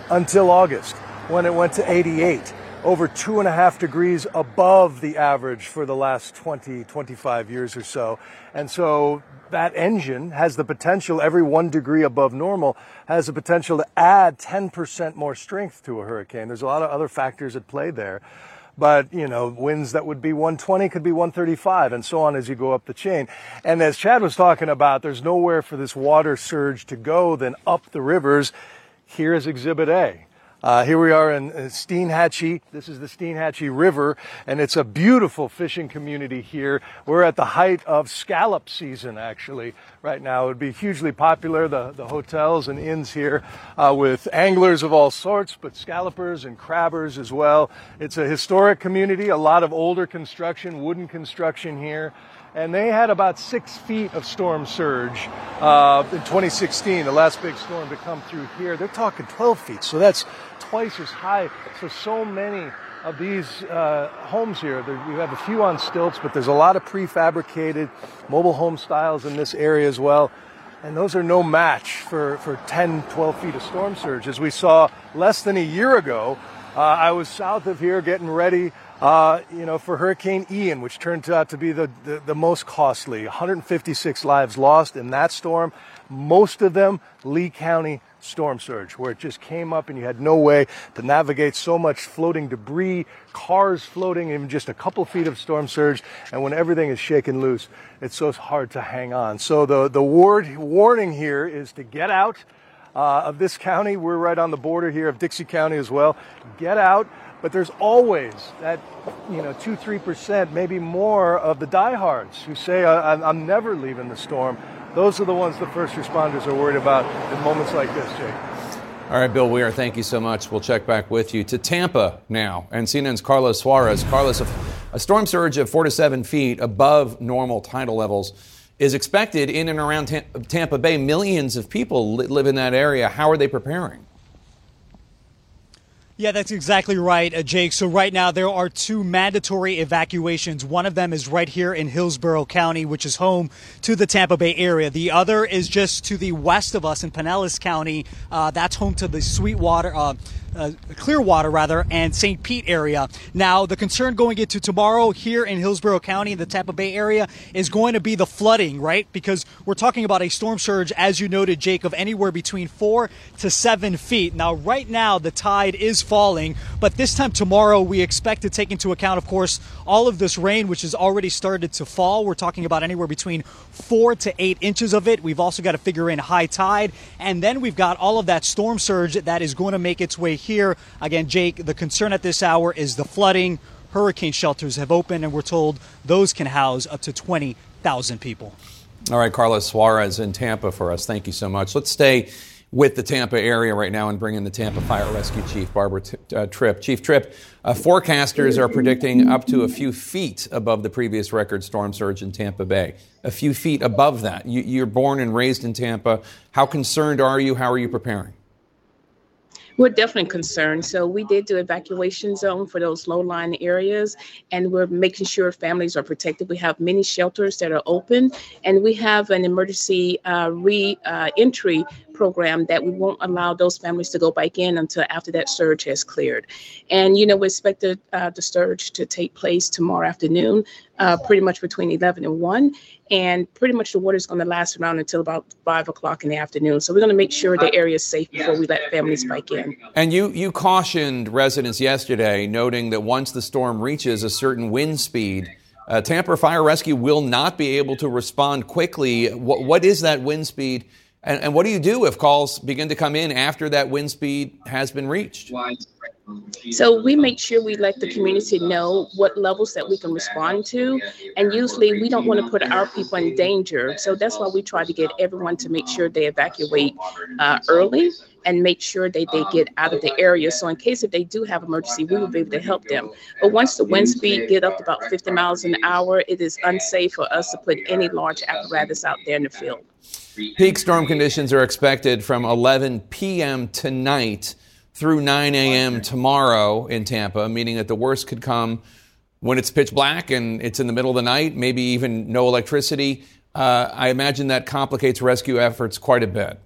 until August, when it went to 88, over two and a half degrees above the average for the last 20, 25 years or so. And so that engine has the potential, every one degree above normal, has the potential to add 10% more strength to a hurricane. There's a lot of other factors at play there. But, you know, winds that would be 120 could be 135 and so on as you go up the chain. And as Chad was talking about, there's nowhere for this water surge to go than up the rivers. Here is Exhibit A. Uh, here we are in, Steinhatchee. This is the Steinhatchee River, and it's a beautiful fishing community here. We're at the height of scallop season, actually, right now. It would be hugely popular, the, the hotels and inns here, uh, with anglers of all sorts, but scallopers and crabbers as well. It's a historic community, a lot of older construction, wooden construction here and they had about six feet of storm surge uh, in 2016, the last big storm to come through here. They're talking 12 feet, so that's twice as high. So, so many of these uh, homes here, there, we have a few on stilts, but there's a lot of prefabricated mobile home styles in this area as well. And those are no match for, for 10, 12 feet of storm surge. As we saw less than a year ago, uh, I was south of here getting ready uh, you know, for Hurricane Ian, which turned out to be the, the, the, most costly. 156 lives lost in that storm. Most of them Lee County storm surge, where it just came up and you had no way to navigate so much floating debris, cars floating in just a couple feet of storm surge. And when everything is shaken loose, it's so hard to hang on. So the, the word, warning here is to get out. Uh, of this county, we're right on the border here of Dixie County as well. Get out. But there's always that, you know, two, three percent, maybe more of the diehards who say, I'm never leaving the storm. Those are the ones the first responders are worried about in moments like this, Jake. All right, Bill Weir, thank you so much. We'll check back with you to Tampa now. And CNN's Carlos Suarez. Carlos, a storm surge of four to seven feet above normal tidal levels is expected in and around Tampa Bay. Millions of people live in that area. How are they preparing? Yeah, that's exactly right, uh, Jake. So, right now, there are two mandatory evacuations. One of them is right here in Hillsborough County, which is home to the Tampa Bay area. The other is just to the west of us in Pinellas County. Uh, that's home to the Sweetwater. Uh, uh, Clearwater rather, and St. Pete area. Now, the concern going into tomorrow here in Hillsborough County in the Tampa Bay area is going to be the flooding, right? Because we're talking about a storm surge, as you noted, Jake, of anywhere between four to seven feet. Now, right now, the tide is falling, but this time tomorrow, we expect to take into account, of course, all of this rain, which has already started to fall. We're talking about anywhere between four to eight inches of it. We've also got to figure in high tide, and then we've got all of that storm surge that is going to make its way here. Again, Jake, the concern at this hour is the flooding. Hurricane shelters have opened, and we're told those can house up to 20,000 people. All right, Carlos Suarez in Tampa for us. Thank you so much. Let's stay with the Tampa area right now and bring in the Tampa Fire Rescue Chief, Barbara uh, Tripp. Chief Tripp, uh, forecasters are predicting up to a few feet above the previous record storm surge in Tampa Bay. A few feet above that. You, you're born and raised in Tampa. How concerned are you? How are you preparing? We're definitely concerned. So we did do evacuation zone for those low-lying areas, and we're making sure families are protected. We have many shelters that are open, and we have an emergency uh, re-entry uh, program that we won't allow those families to go back in until after that surge has cleared. And you know, we expect the, uh, the surge to take place tomorrow afternoon, uh, pretty much between 11 and 1 and pretty much the water is going to last around until about five o'clock in the afternoon. So we're going to make sure the area is safe before we let families bike in. And you you cautioned residents yesterday, noting that once the storm reaches a certain wind speed. Uh, Tampa Fire Rescue will not be able to respond quickly. What, what is that wind speed? And, and what do you do if calls begin to come in after that wind speed has been reached? So we make sure we let the community know what levels that we can respond to. And usually we don't want to put our people in danger. So that's why we try to get everyone to make sure they evacuate uh, early and make sure that they get out of the area. So in case if they do have emergency, we will be able to help them. But once the wind speed get up to about 50 miles an hour, it is unsafe for us to put any large apparatus out there in the field. Peak storm conditions are expected from 11 p.m. tonight through 9 a.m. tomorrow in Tampa, meaning that the worst could come when it's pitch black and it's in the middle of the night, maybe even no electricity. Uh, I imagine that complicates rescue efforts quite a bit.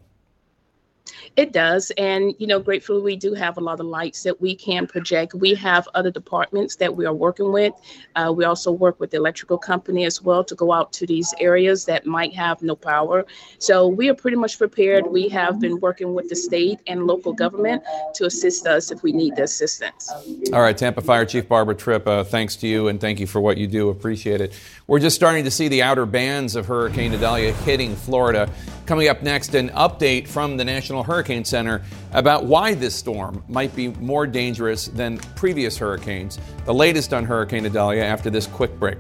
It does. And, you know, gratefully, we do have a lot of lights that we can project. We have other departments that we are working with. Uh, we also work with the electrical company as well to go out to these areas that might have no power. So we are pretty much prepared. We have been working with the state and local government to assist us if we need the assistance. All right, Tampa Fire Chief Barbara Tripp, uh, thanks to you and thank you for what you do. Appreciate it. We're just starting to see the outer bands of Hurricane Idalia hitting Florida. Coming up next, an update from the National Hurricane Center about why this storm might be more dangerous than previous hurricanes. The latest on Hurricane Idalia after this quick break.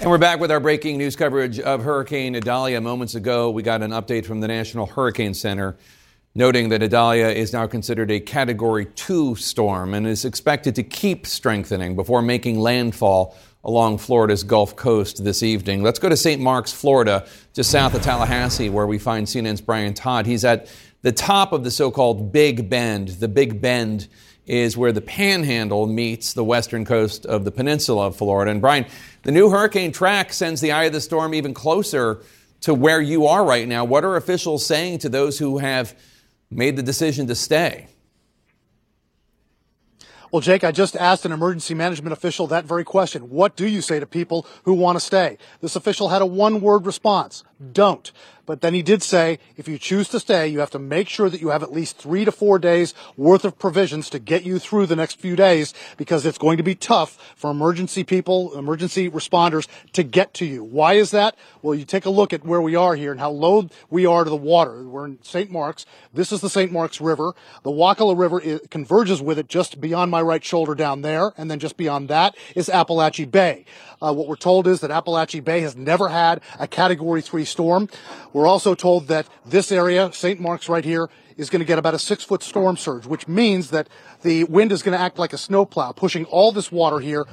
And we're back with our breaking news coverage of Hurricane Idalia. Moments ago, we got an update from the National Hurricane Center noting that Idalia is now considered a Category 2 storm and is expected to keep strengthening before making landfall along Florida's Gulf Coast this evening. Let's go to St. Marks, Florida, just south of Tallahassee, where we find CNN's Brian Todd. He's at the top of the so called Big Bend. The Big Bend is where the panhandle meets the western coast of the peninsula of Florida. And Brian, the new hurricane track sends the eye of the storm even closer to where you are right now. What are officials saying to those who have made the decision to stay? Well, Jake, I just asked an emergency management official that very question. What do you say to people who want to stay? This official had a one word response. Don't. But then he did say, if you choose to stay, you have to make sure that you have at least three to four days worth of provisions to get you through the next few days because it's going to be tough for emergency people, emergency responders to get to you. Why is that? Well, you take a look at where we are here and how low we are to the water. We're in St. Marks. This is the St. Marks River. The Wakulla River converges with it just beyond my right shoulder down there. And then just beyond that is Apalachee Bay. Uh, what we're told is that Apalachee Bay has never had a category three storm. We're also told that this area, St. Marks right here, is going to get about a six foot storm surge, which means that the wind is going to act like a snowplow, pushing all this water here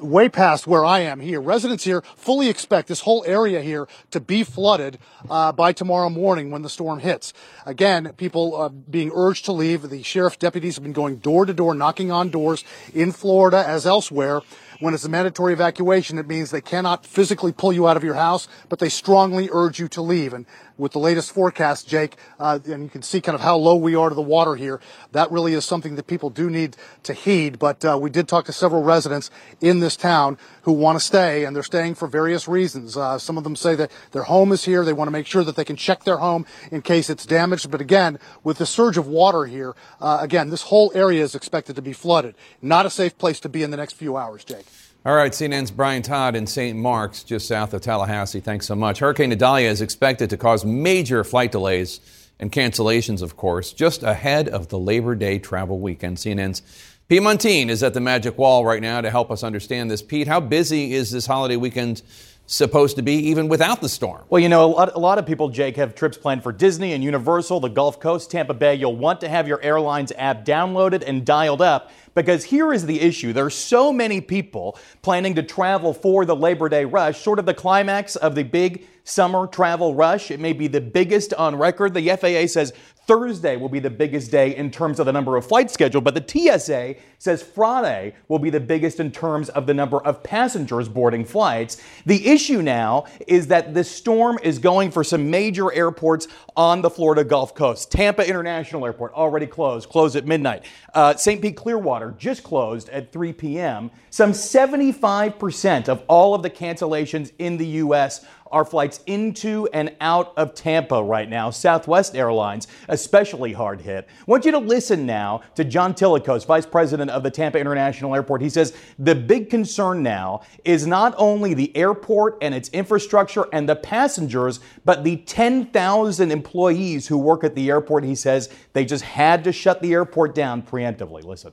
way past where I am here. Residents here fully expect this whole area here to be flooded uh, by tomorrow morning when the storm hits. Again, people uh, being urged to leave. The sheriff deputies have been going door to door, knocking on doors in Florida as elsewhere when it's a mandatory evacuation, it means they cannot physically pull you out of your house, but they strongly urge you to leave. And with the latest forecast, Jake, uh, and you can see kind of how low we are to the water here, that really is something that people do need to heed. But uh, we did talk to several residents in this town who want to stay, and they're staying for various reasons. Uh, some of them say that their home is here. They want to make sure that they can check their home in case it's damaged. But again, with the surge of water here, uh, again, this whole area is expected to be flooded. Not a safe place to be in the next few hours, Jake. All right, CNN's Brian Todd in St. Marks, just south of Tallahassee. Thanks so much. Hurricane Idalia is expected to cause major flight delays and cancellations, of course, just ahead of the Labor Day travel weekend. CNN's Pete Muntean is at the Magic Wall right now to help us understand this. Pete, how busy is this holiday weekend supposed to be even without the storm? Well, you know, a lot, a lot, of people, Jake, have trips planned for Disney and Universal, the Gulf Coast, Tampa Bay. You'll want to have your airline's app downloaded and dialed up because here is the issue. There are so many people planning to travel for the Labor Day rush, sort of the climax of the big summer travel rush. It may be the biggest on record. The FAA says Thursday will be the biggest day in terms of the number of flights scheduled, but the TSA says Friday will be the biggest in terms of the number of passengers boarding flights. The issue now is that the storm is going for some major airports on the Florida Gulf Coast. Tampa International Airport already closed, closed at midnight. Uh, St. Pete Clearwater just closed at 3 p.m. Some 75% of all of the cancellations in the U.S are flights into and out of Tampa right now. Southwest Airlines, especially hard hit. I want you to listen now to John Tiliacos, Vice President of the Tampa International Airport. He says the big concern now is not only the airport and its infrastructure and the passengers, but the 10,000 employees who work at the airport. He says they just had to shut the airport down preemptively. Listen.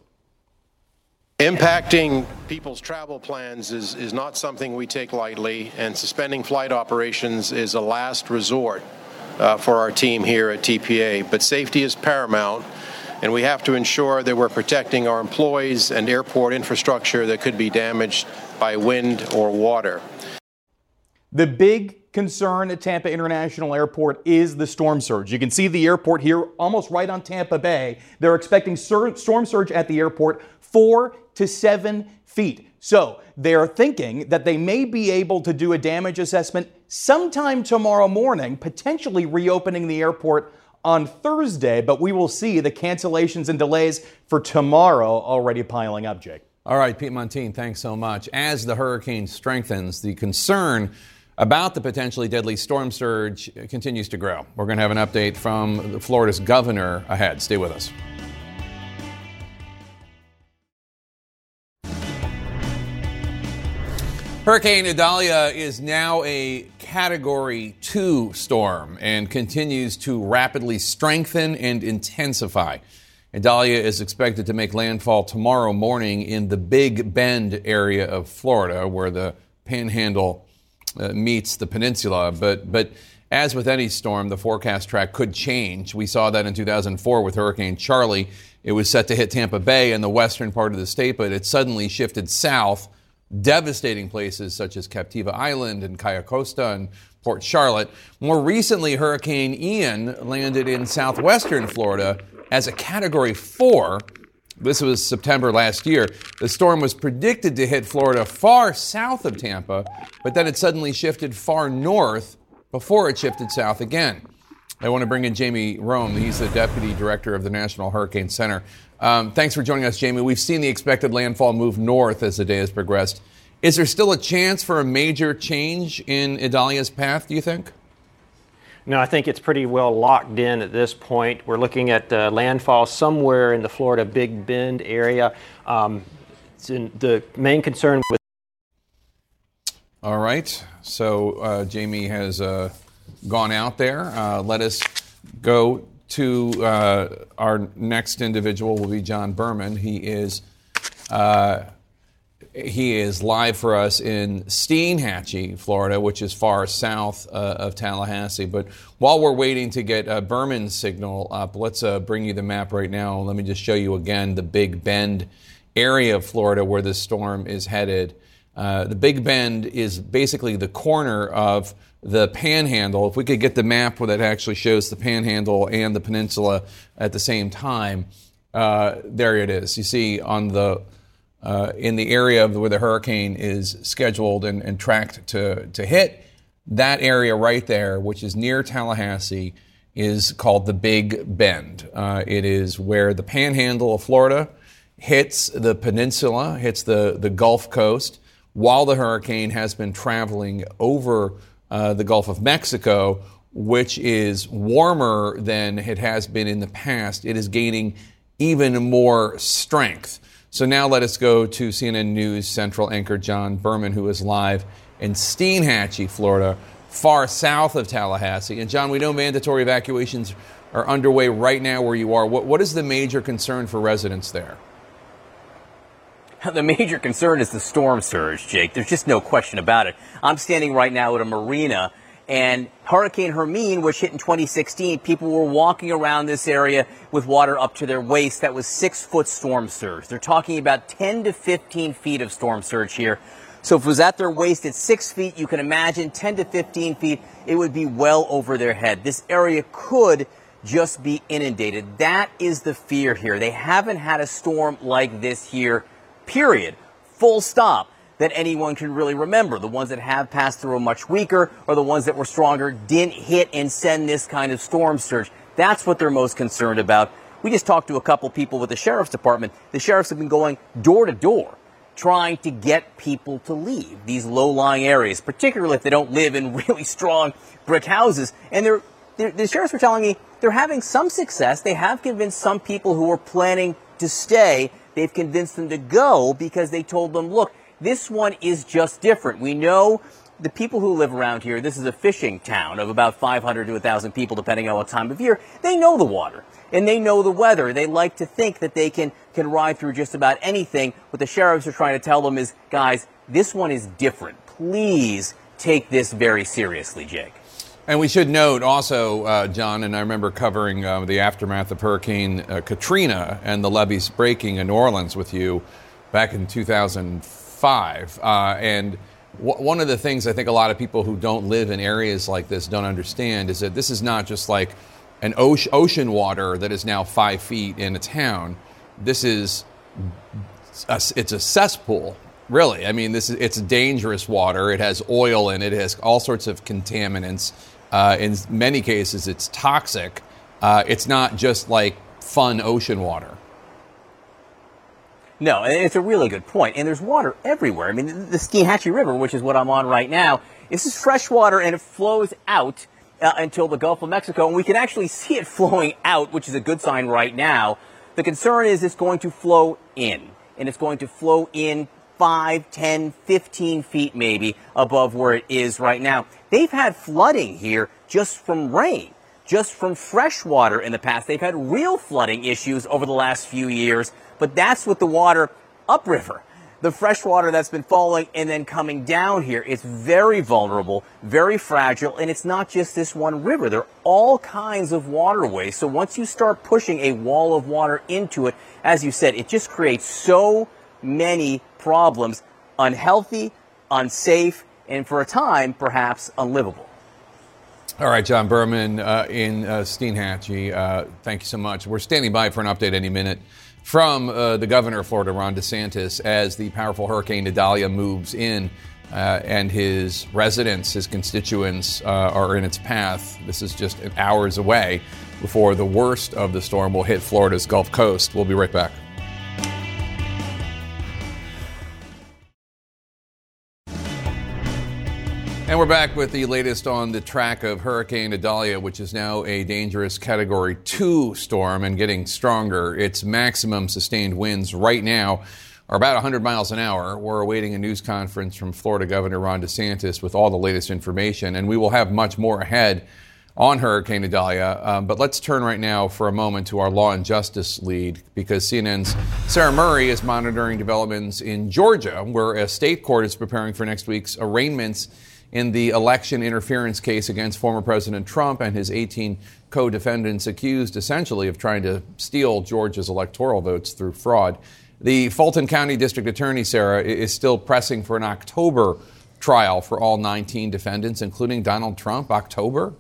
Impacting people's travel plans is, is not something we take lightly, and suspending flight operations is a last resort uh, for our team here at TPA. But safety is paramount, and we have to ensure that we're protecting our employees and airport infrastructure that could be damaged by wind or water. The big concern at Tampa International Airport is the storm surge. You can see the airport here almost right on Tampa Bay. They're expecting sur- storm surge at the airport four to seven feet. So they're thinking that they may be able to do a damage assessment sometime tomorrow morning, potentially reopening the airport on Thursday, but we will see the cancellations and delays for tomorrow already piling up, Jake. All right, Pete Muntean, thanks so much. As the hurricane strengthens, the concern about the potentially deadly storm surge continues to grow. We're going to have an update from Florida's governor ahead. Stay with us. Hurricane Idalia is now a Category 2 storm and continues to rapidly strengthen and intensify. Idalia is expected to make landfall tomorrow morning in the Big Bend area of Florida, where the panhandle uh, meets the peninsula. But, but as with any storm, the forecast track could change. We saw that in 2004 with Hurricane Charley. It was set to hit Tampa Bay in the western part of the state, but it suddenly shifted south devastating places such as Captiva Island and Cayo Costa and Port Charlotte. More recently, Hurricane Ian landed in southwestern Florida as a Category 4. This was September last year. The storm was predicted to hit Florida far south of Tampa, but then it suddenly shifted far north before it shifted south again. I want to bring in Jamie Rhome. He's the deputy director of the National Hurricane Center. Um, thanks for joining us, Jamie. We've seen the expected landfall move north as the day has progressed. Is there still a chance for a major change in Idalia's path, do you think? No, I think it's pretty well locked in at this point. We're looking at uh, landfall somewhere in the Florida Big Bend area. Um, the main concern with. All right. So uh, Jamie has uh, gone out there. Uh, let us go to uh, our next individual will be John Berman. He is uh, he is live for us in Steinhatchee, Florida, which is far south uh, of Tallahassee. But while we're waiting to get uh, Berman's signal up, let's uh, bring you the map right now. Let me just show you again the Big Bend area of Florida where this storm is headed. Uh, the Big Bend is basically the corner of the panhandle. If we could get the map where that actually shows the panhandle and the peninsula at the same time, uh, there it is. You see on the uh, in the area of where the hurricane is scheduled and, and tracked to, to hit, that area right there, which is near Tallahassee, is called the Big Bend. Uh, it is where the panhandle of Florida hits the peninsula, hits the, the Gulf Coast, while the hurricane has been traveling over uh, the Gulf of Mexico, which is warmer than it has been in the past. It is gaining even more strength. So now let us go to CNN News Central anchor John Berman, who is live in Steinhatchee, Florida, far south of Tallahassee. And John, we know mandatory evacuations are underway right now where you are. What, what is the major concern for residents there? The major concern is the storm surge, Jake. There's just no question about it. I'm standing right now at a marina, and Hurricane Hermine, which hit in 2016, people were walking around this area with water up to their waist. That was six foot storm surge. They're talking about 10 to 15 feet of storm surge here. So if it was at their waist at six feet, you can imagine 10 to 15 feet, it would be well over their head. This area could just be inundated. That is the fear here. They haven't had a storm like this here period, full stop, that anyone can really remember. The ones that have passed through are much weaker, or the ones that were stronger didn't hit and send this kind of storm surge. That's what they're most concerned about. We just talked to a couple people with the sheriff's department. The sheriffs have been going door to door trying to get people to leave these low-lying areas, particularly if they don't live in really strong brick houses. And they're, they're, the sheriffs were telling me they're having some success. They have convinced some people who are planning to stay They've convinced them to go because they told them, look, this one is just different. We know the people who live around here, this is a fishing town of about 500 to 1,000 people, depending on what time of year. They know the water and they know the weather. They like to think that they can, can ride through just about anything. What the sheriffs are trying to tell them is, guys, this one is different. Please take this very seriously, Jake. And we should note also, uh, John, and I remember covering uh, the aftermath of Hurricane uh, Katrina and the levees breaking in New Orleans with you back in 2005. Uh, and w- one of the things I think a lot of people who don't live in areas like this don't understand is that this is not just like an ocean, ocean water that is now five feet in a town. This is a, it's a cesspool really. I mean, this is it's dangerous water. It has oil in it. It has all sorts of contaminants. Uh, in many cases, it's toxic. Uh, it's not just like fun ocean water. No, it's a really good point. And there's water everywhere. I mean, the Steinhatchee River, which is what I'm on right now, this is fresh water and it flows out uh, until the Gulf of Mexico. And we can actually see it flowing out, which is a good sign right now. The concern is it's going to flow in. And it's going to flow in 5, 10, 15 feet maybe above where it is right now. They've had flooding here just from rain, just from fresh water in the past. They've had real flooding issues over the last few years, but that's with the water upriver the fresh water that's been falling and then coming down here. It's very vulnerable, very fragile, and it's not just this one river. There are all kinds of waterways. So once you start pushing a wall of water into it, as you said, it just creates so many problems unhealthy, unsafe, and for a time, perhaps unlivable. All right, John Berman uh, in uh, Steinhatchee, uh, thank you so much. We're standing by for an update any minute from uh, the governor of Florida, Ron DeSantis, as the powerful Hurricane Idalia moves in. Uh, and his residents, his constituents, uh, are in its path. This is just hours away before the worst of the storm will hit Florida's Gulf Coast. We'll be right back. We're back with the latest on the track of Hurricane Idalia, which is now a dangerous Category 2 storm and getting stronger. Its maximum sustained winds right now are about 100 miles an hour. We're awaiting a news conference from Florida Governor Ron DeSantis with all the latest information, and we will have much more ahead on Hurricane Idalia. Um, but let's turn right now for a moment to our law and justice lead because CNN's Sarah Murray is monitoring developments in Georgia, where a state court is preparing for next week's arraignments in the election interference case against former President Trump and his 18 co defendants accused essentially of trying to steal Georgia's electoral votes through fraud. The Fulton County District Attorney, Sarah, is still pressing for an October trial for all 19 defendants, including Donald Trump. October?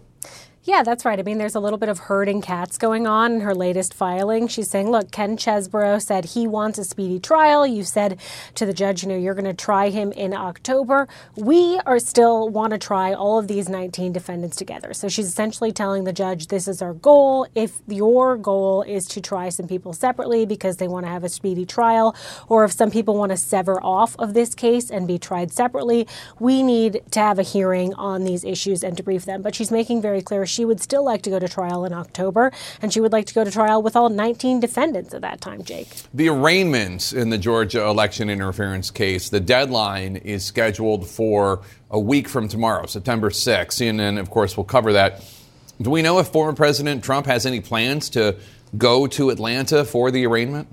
Yeah, that's right. I mean, there's a little bit of herding cats going on in her latest filing. She's saying, look, Ken Chesebro said he wants a speedy trial. You said to the judge, you know, you're going to try him in October. We are still want to try all of these 19 defendants together. So she's essentially telling the judge, this is our goal. If your goal is to try some people separately because they want to have a speedy trial, or if some people want to sever off of this case and be tried separately, we need to have a hearing on these issues and to brief them. But she's making very clear she would still like to go to trial in October, and she would like to go to trial with all 19 defendants at that time, Jake. The arraignments in the Georgia election interference case, the deadline is scheduled for a week from tomorrow, September 6th. CNN, of course, will cover that. Do we know if former President Trump has any plans to go to Atlanta for the arraignment?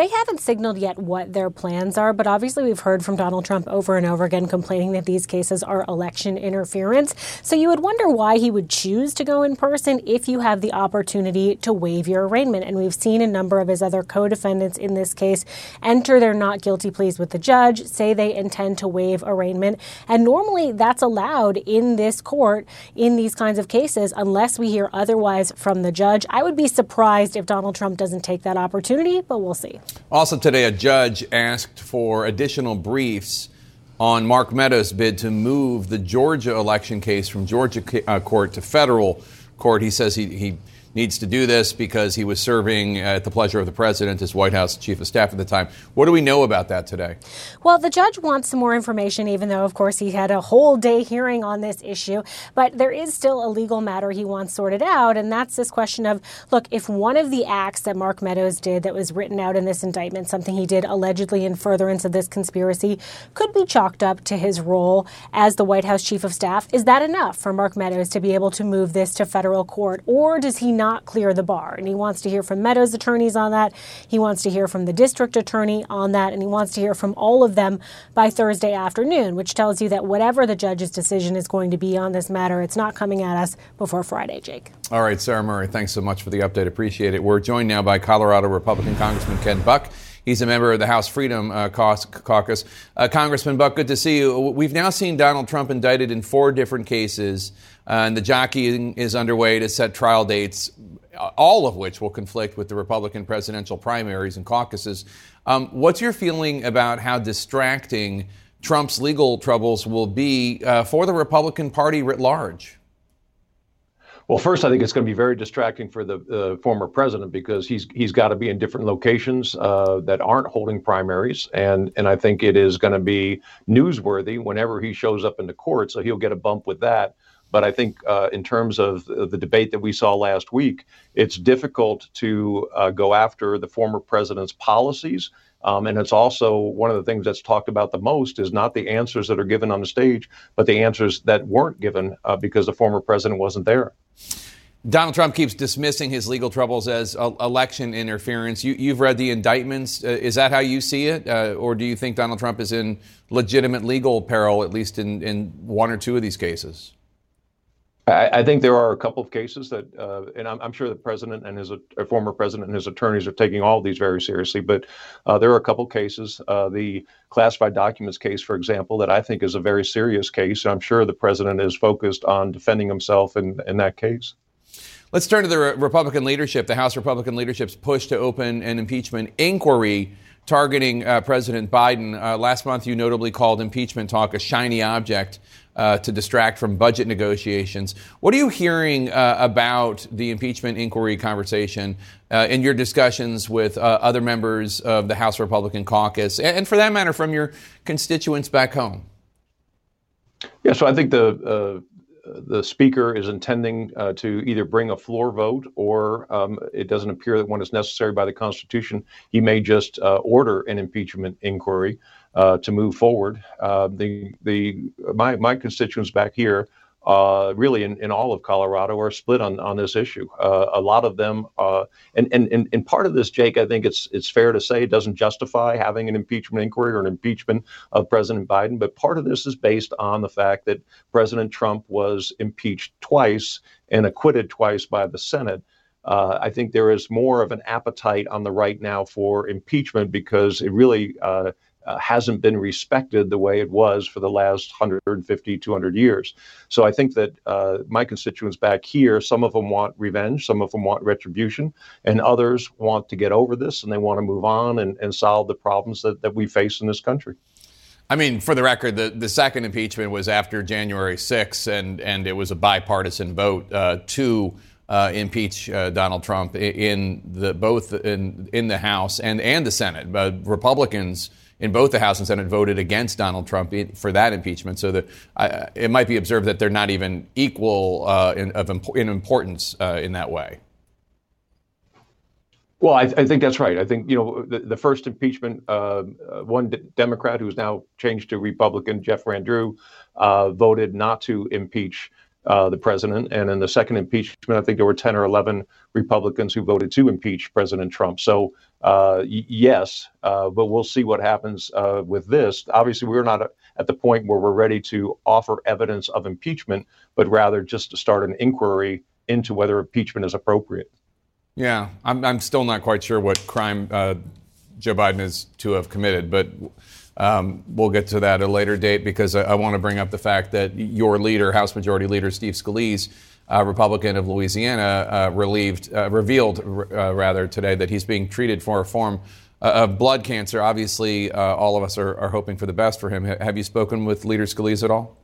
They haven't signaled yet what their plans are, but obviously we've heard from Donald Trump over and over again complaining that these cases are election interference. So you would wonder why he would choose to go in person if you have the opportunity to waive your arraignment. And we've seen a number of his other co defendants in this case enter their not guilty pleas with the judge, say they intend to waive arraignment. And normally that's allowed in this court in these kinds of cases unless we hear otherwise from the judge. I would be surprised if Donald Trump doesn't take that opportunity, but we'll see. Also, today, a judge asked for additional briefs on Mark Meadows' bid to move the Georgia election case from Georgia uh, court to federal court. He says he, he needs to do this because he was serving at the pleasure of the president as White House chief of staff at the time. What do we know about that today? Well, the judge wants some more information, even though, of course, he had a whole day hearing on this issue. But there is still a legal matter he wants sorted out, and that's this question of look, if one of the acts that Mark Meadows did that was written out in this indictment, something he did allegedly in furtherance of this conspiracy, could be chalked up to his role as the White House chief of staff, is that enough for Mark Meadows to be able to move this to federal court, or does he not clear the bar. And he wants to hear from Meadows attorneys on that. He wants to hear from the district attorney on that. And he wants to hear from all of them by Thursday afternoon, which tells you that whatever the judge's decision is going to be on this matter, it's not coming at us before Friday, Jake. All right, Sarah Murray, thanks so much for the update. Appreciate it. We're joined now by Colorado Republican Congressman Ken Buck. He's a member of the House Freedom uh, Caucus. Uh, Congressman Buck, good to see you. We've now seen Donald Trump indicted in four different cases, and the jockeying is underway to set trial dates all of which will conflict with the Republican presidential primaries and caucuses. Um, what's your feeling about how distracting Trump's legal troubles will be uh, for the Republican Party writ large? Well, first, I think it's going to be very distracting for the uh, former president because he's he's got to be in different locations uh, that aren't holding primaries, and and I think it is going to be newsworthy whenever he shows up in the court. So he'll get a bump with that. But I think uh, in terms of the debate that we saw last week, it's difficult to uh, go after the former president's policies Um, and it's also one of the things that's talked about the most is not the answers that are given on the stage, but the answers that weren't given uh, because the former president wasn't there. Donald Trump keeps dismissing his legal troubles as uh, election interference. You, have read the indictments. Uh, is that how you see it? Uh, or do you think Donald Trump is in legitimate legal peril, at least in, in one or two of these cases? I, I think there are a couple of cases that, uh, and I'm, I'm, sure the president and his former president and his attorneys are taking all of these very seriously. But uh, there are a couple of cases. Uh, the classified documents case, for example, that I think is a very serious case. I'm sure the president is focused on defending himself in, in that case. Let's turn to the Republican leadership. The House Republican leadership's push to open an impeachment inquiry targeting uh, President Biden. Uh, last month, you notably called impeachment talk a shiny object uh, to distract from budget negotiations. What are you hearing uh, about the impeachment inquiry conversation uh, in your discussions with uh, other members of the House Republican caucus, and for that matter, from your constituents back home? Yeah, so I think the uh, the speaker is intending uh, to either bring a floor vote or um, it doesn't appear that one is necessary by the Constitution. He may just uh, order an impeachment inquiry uh, to move forward. Uh, the the my my constituents back here, uh, really in, in all of Colorado, are split on on this issue. Uh, a lot of them, uh, and, and and and part of this, Jake, I think it's it's fair to say, it doesn't justify having an impeachment inquiry or an impeachment of President Biden. But part of this is based on the fact that President Trump was impeached twice and acquitted twice by the Senate. Uh, I think there is more of an appetite on the right now for impeachment because it really uh, uh, hasn't been respected the way it was for the last 150, 200 years. So I think that uh, my constituents back here, some of them want revenge, some of them want retribution, and others want to get over this and they want to move on and, and solve the problems that, that we face in this country. I mean, for the record, the, the second impeachment was after January 6th, and, and it was a bipartisan vote uh, to uh, impeach uh, Donald Trump in the both in in the House and and the Senate. But Republicans in both the House and Senate voted against Donald Trump for that impeachment. So that uh, it might be observed that they're not even equal uh, in, of, in importance uh, in that way. Well, I, I, think that's right. I think you know the, the first impeachment, uh, uh, one d- Democrat who's now changed to Republican, Jeff Van Drew, uh, voted not to impeach uh, the president. And in the second impeachment, I think there were 10 or 11 Republicans who voted to impeach President Trump. So, uh, y- yes, uh, but we'll see what happens uh, with this. Obviously, we're not at the point where we're ready to offer evidence of impeachment, but rather just to start an inquiry into whether impeachment is appropriate. Yeah, I'm, I'm still not quite sure what crime uh, Joe Biden is to have committed, but um, we'll get to that at a later date because I, I, want to bring up the fact that your leader, House Majority Leader Steve Scalise, uh, Republican of Louisiana, uh, relieved, uh, revealed uh, rather today that he's being treated for a form of blood cancer. Obviously, all of us are, are, hoping for the best for him. have you spoken with Leader Scalise at all?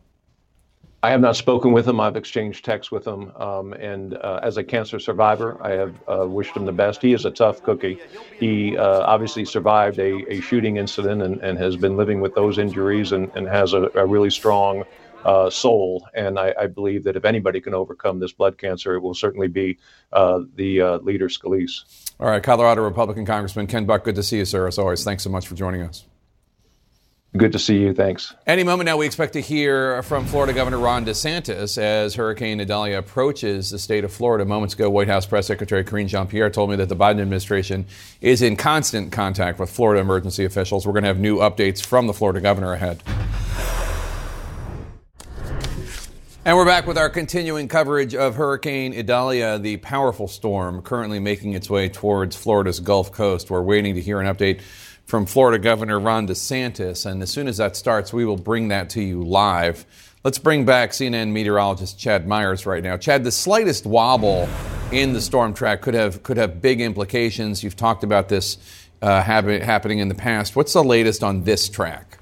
I have not spoken with him. I've exchanged texts with him. Um, and uh, as a cancer survivor, I have uh, wished him the best. He is a tough cookie. He uh, obviously survived a, a shooting incident and, and, has been living with those injuries and, and has a, a really strong uh, soul. And I, I, believe that if anybody can overcome this blood cancer, it will certainly be uh, the uh, leader, Scalise. All right, Colorado Republican Congressman Ken Buck, good to see you, sir, as always. Thanks so much for joining us. Good to see you. Thanks. Any moment now, we expect to hear from Florida Governor Ron DeSantis as Hurricane Idalia approaches the state of Florida. Moments ago, White House Press Secretary Karine Jean Pierre told me that the Biden administration is in constant contact with Florida emergency officials. We're going to have new updates from the Florida governor ahead. And we're back with our continuing coverage of Hurricane Idalia, the powerful storm currently making its way towards Florida's Gulf Coast. We're waiting to hear an update from Florida Governor Ron DeSantis. And as soon as that starts, we will bring that to you live. Let's bring back CNN meteorologist Chad Myers right now. Chad, the slightest wobble in the storm track could have could have big implications. You've talked about this uh, happening in the past. What's the latest on this track?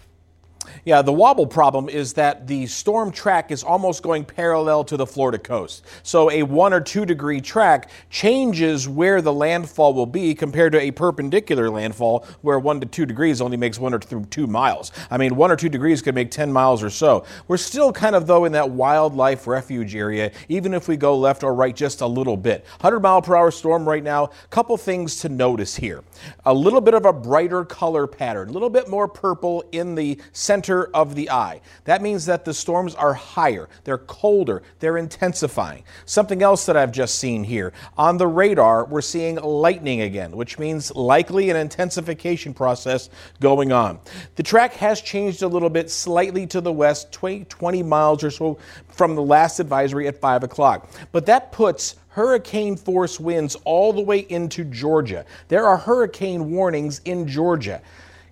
Yeah, the wobble problem is that the storm track is almost going parallel to the Florida coast. So a one or two degree track changes where the landfall will be compared to a perpendicular landfall where one to two degrees only makes one or two miles. I mean, one or two degrees could make 10 miles or so. We're still kind of, though, in that wildlife refuge area, even if we go left or right just a little bit. 100 mile per hour storm right now. Couple things to notice here. A little bit of a brighter color pattern, a little bit more purple in the center of the eye. That means that the storms are higher, they're colder, they're intensifying. Something else that I've just seen here on the radar, we're seeing lightning again, which means likely an intensification process going on. The track has changed a little bit slightly to the west, 20, 20 miles or so from the last advisory at 5 o'clock. But that puts hurricane force winds all the way into Georgia. There are hurricane warnings in Georgia.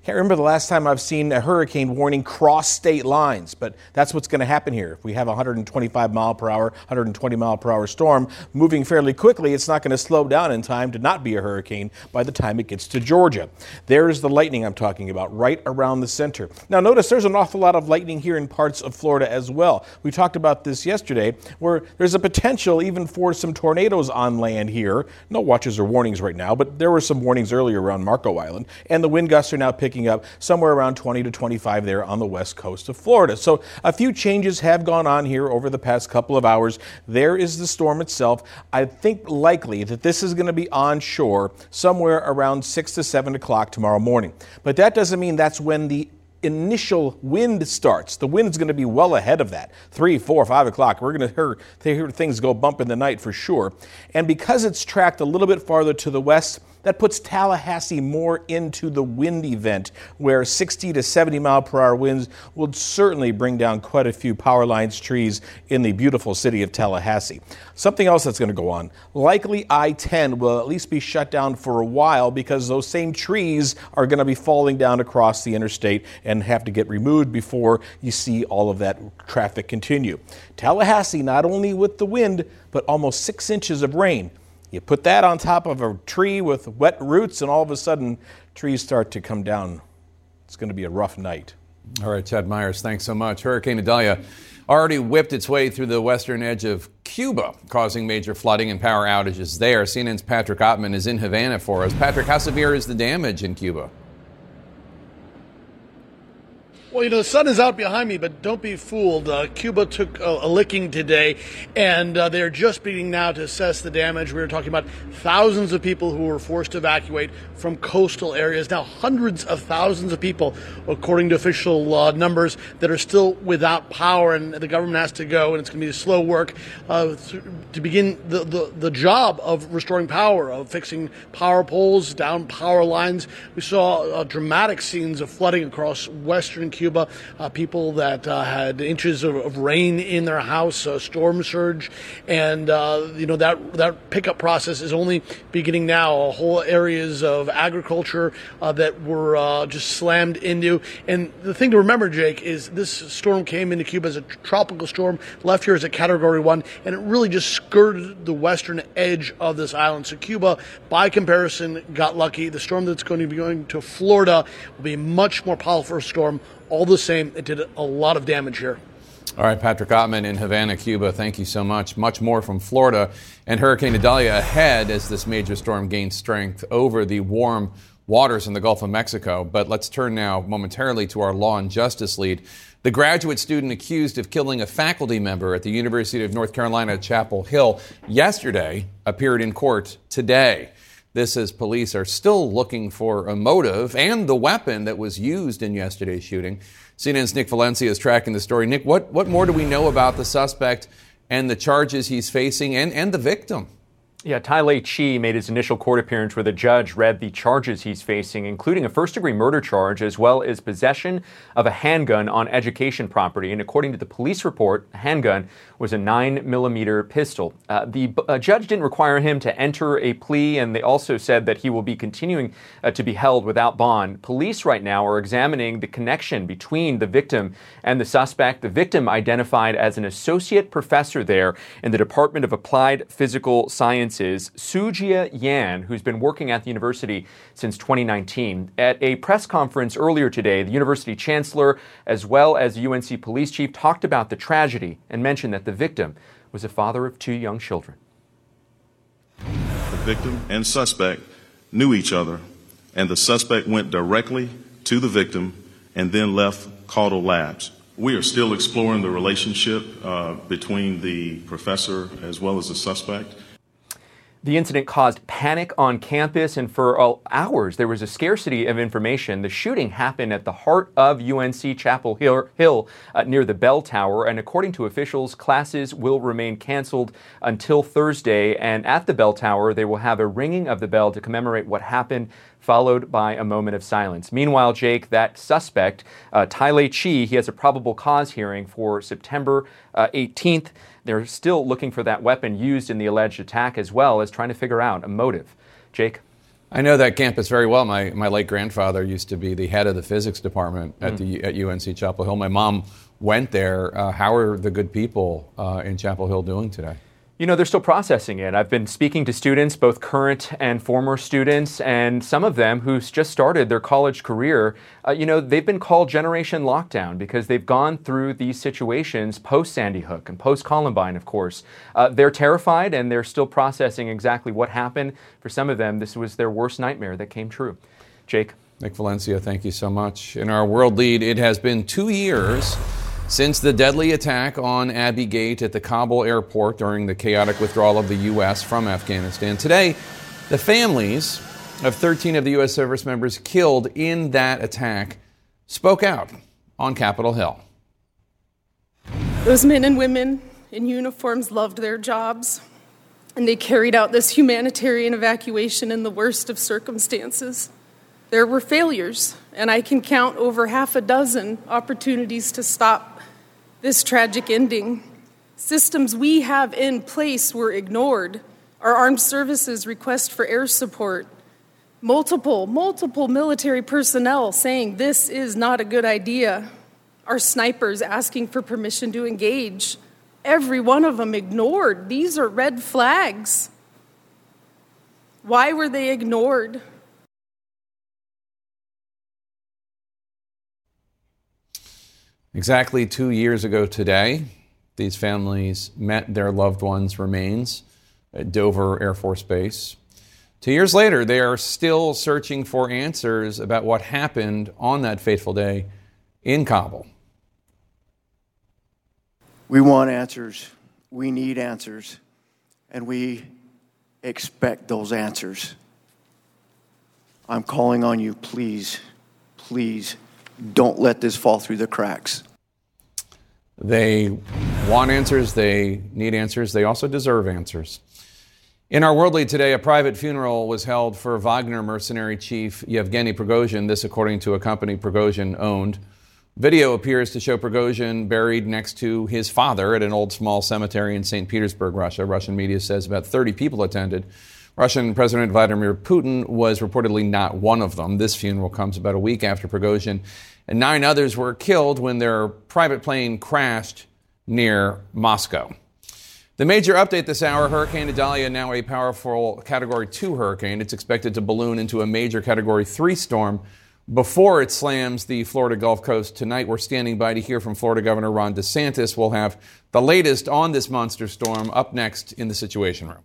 Can't remember the last time I've seen a hurricane warning cross state lines, but that's what's going to happen here. If we have a 125 mile per hour, 120 mile per hour storm moving fairly quickly, it's not going to slow down in time to not be a hurricane by the time it gets to Georgia. There's the lightning I'm talking about, right around the center. Now, notice there's an awful lot of lightning here in parts of Florida as well. We talked about this yesterday, where there's a potential even for some tornadoes on land here. No watches or warnings right now, but there were some warnings earlier around Marco Island, and the wind gusts are now picking picking up somewhere around 20 to 25 there on the west coast of Florida. So a few changes have gone on here over the past couple of hours. There is the storm itself. I think likely that this is going to be onshore somewhere around 6 to 7 o'clock tomorrow morning. But that doesn't mean that's when the initial wind starts. The wind is going to be well ahead of that. Three, four, five o'clock. We're going to hear, hear things go bump in the night for sure. And because it's tracked a little bit farther to the west, that puts Tallahassee more into the wind event, where 60 to 70 mile per hour winds would certainly bring down quite a few power lines, trees in the beautiful city of Tallahassee. Something else that's going to go on likely I 10 will at least be shut down for a while because those same trees are going to be falling down across the interstate and have to get removed before you see all of that traffic continue. Tallahassee, not only with the wind, but almost six inches of rain. You put that on top of a tree with wet roots, and all of a sudden, trees start to come down. It's going to be a rough night. All right, Chad Myers, thanks so much. Hurricane Idalia already whipped its way through the western edge of Cuba, causing major flooding and power outages there. CNN's Patrick Oppmann is in Havana for us. Patrick, how severe is the damage in Cuba? Well, you know, the sun is out behind me, but don't be fooled. Uh, Cuba took a, a, licking today, and uh, they're just beginning now to assess the damage. We are talking about thousands of people who were forced to evacuate from coastal areas. Now, hundreds of thousands of people, according to official uh, numbers, that are still without power, and the government has to go, and it's going to be slow work uh, to begin the, the, the job of restoring power, of fixing power poles, down power lines. We saw uh, dramatic scenes of flooding across western Cuba. Cuba, uh, people that uh, had inches of, of, rain in their house, a storm surge, and uh, you know that that pickup process is only beginning now. Whole areas of agriculture uh, that were uh, just slammed into. And the thing to remember, Jake, is this storm came into Cuba as a tropical storm, left here as a Category One, and it really just skirted the western edge of this island. So Cuba, by comparison, got lucky. The storm that's going to be going to Florida will be a much more powerful storm all the same, it did a lot of damage here. All right, Patrick Oppmann in Havana, Cuba. Thank you so much. Much more from Florida and Hurricane Idalia ahead as this major storm gains strength over the warm waters in the Gulf of Mexico. But let's turn now momentarily to our law and justice lead. The graduate student accused of killing a faculty member at the University of North Carolina Chapel Hill yesterday appeared in court today. This as police are still looking for a motive and the weapon that was used in yesterday's shooting. CNN's Nick Valencia is tracking the story. Nick, what, what more do we know about the suspect and the charges he's facing and, and the victim? Yeah, Tailei Qi made his initial court appearance where the judge read the charges he's facing, including a first degree murder charge as well as possession of a handgun on education property. And according to the police report, the handgun was a 9 millimeter pistol. Uh, the uh, judge didn't require him to enter a plea, and they also said that he will be continuing uh, to be held without bond. Police right now are examining the connection between the victim and the suspect. The victim identified as an associate professor there in the Department of Applied Physical Sciences, Zijie Yan, who's been working at the university since 2019. At a press conference earlier today, the university chancellor, as well as UNC police chief, talked about the tragedy and mentioned that the victim was a father of two young children. The victim and suspect knew each other, and the suspect went directly to the victim and then left Caudill Labs. We are still exploring the relationship uh, between the professor as well as the suspect. The incident caused panic on campus, and for uh, hours there was a scarcity of information. The shooting happened at the heart of UNC Chapel Hill, uh, near the bell tower, and according to officials, classes will remain canceled until Thursday. And at the bell tower, they will have a ringing of the bell to commemorate what happened followed by a moment of silence. Meanwhile, Jake, that suspect, uh, Tailei Qi, he has a probable cause hearing for September uh, 18th. They're still looking for that weapon used in the alleged attack as well as trying to figure out a motive. Jake? I know that campus very well. My, my late grandfather used to be the head of the physics department at, mm. the, at UNC Chapel Hill. My mom went there. Uh, how are the good people uh, in Chapel Hill doing today? You know, they're still processing it. I've been speaking to students, both current and former students, and some of them who's just started their college career. Uh, you know, they've been called Generation Lockdown because they've gone through these situations post Sandy Hook and post Columbine, of course. Uh, they're terrified and they're still processing exactly what happened. For some of them, this was their worst nightmare that came true. Jake. Nick Valencia, thank you so much. In our world lead, it has been two years since the deadly attack on Abbey Gate at the Kabul airport during the chaotic withdrawal of the U.S. from Afghanistan, today the families of 13 of the U.S. service members killed in that attack spoke out on Capitol Hill. Those men and women in uniforms loved their jobs, and they carried out this humanitarian evacuation in the worst of circumstances. There were failures, and I can count over half a dozen opportunities to stop this tragic ending. Systems we have in place were ignored. Our armed services request for air support. Multiple, multiple military personnel saying this is not a good idea. Our snipers asking for permission to engage. Every one of them ignored. These are red flags. Why were they ignored? Exactly two years ago today, these families met their loved ones' remains at Dover Air Force Base. Two years later, they are still searching for answers about what happened on that fateful day in Kabul. We want answers. We need answers. And we expect those answers. I'm calling on you, please, please don't let this fall through the cracks. They want answers, they need answers, they also deserve answers. In our world lead today, a private funeral was held for Wagner mercenary chief Yevgeny Prigozhin, this according to a company Prigozhin owned. Video appears to show Prigozhin buried next to his father at an old small cemetery in St. Petersburg, Russia. Russian media says about 30 people attended. Russian President Vladimir Putin was reportedly not one of them. This funeral comes about a week after Prigozhin and nine others were killed when their private plane crashed near Moscow. The major update this hour Hurricane Idalia, now a powerful Category 2 hurricane. It's expected to balloon into a major Category 3 storm before it slams the Florida Gulf Coast tonight. We're standing by to hear from Florida Governor Ron DeSantis. We'll have the latest on this monster storm up next in the Situation Room.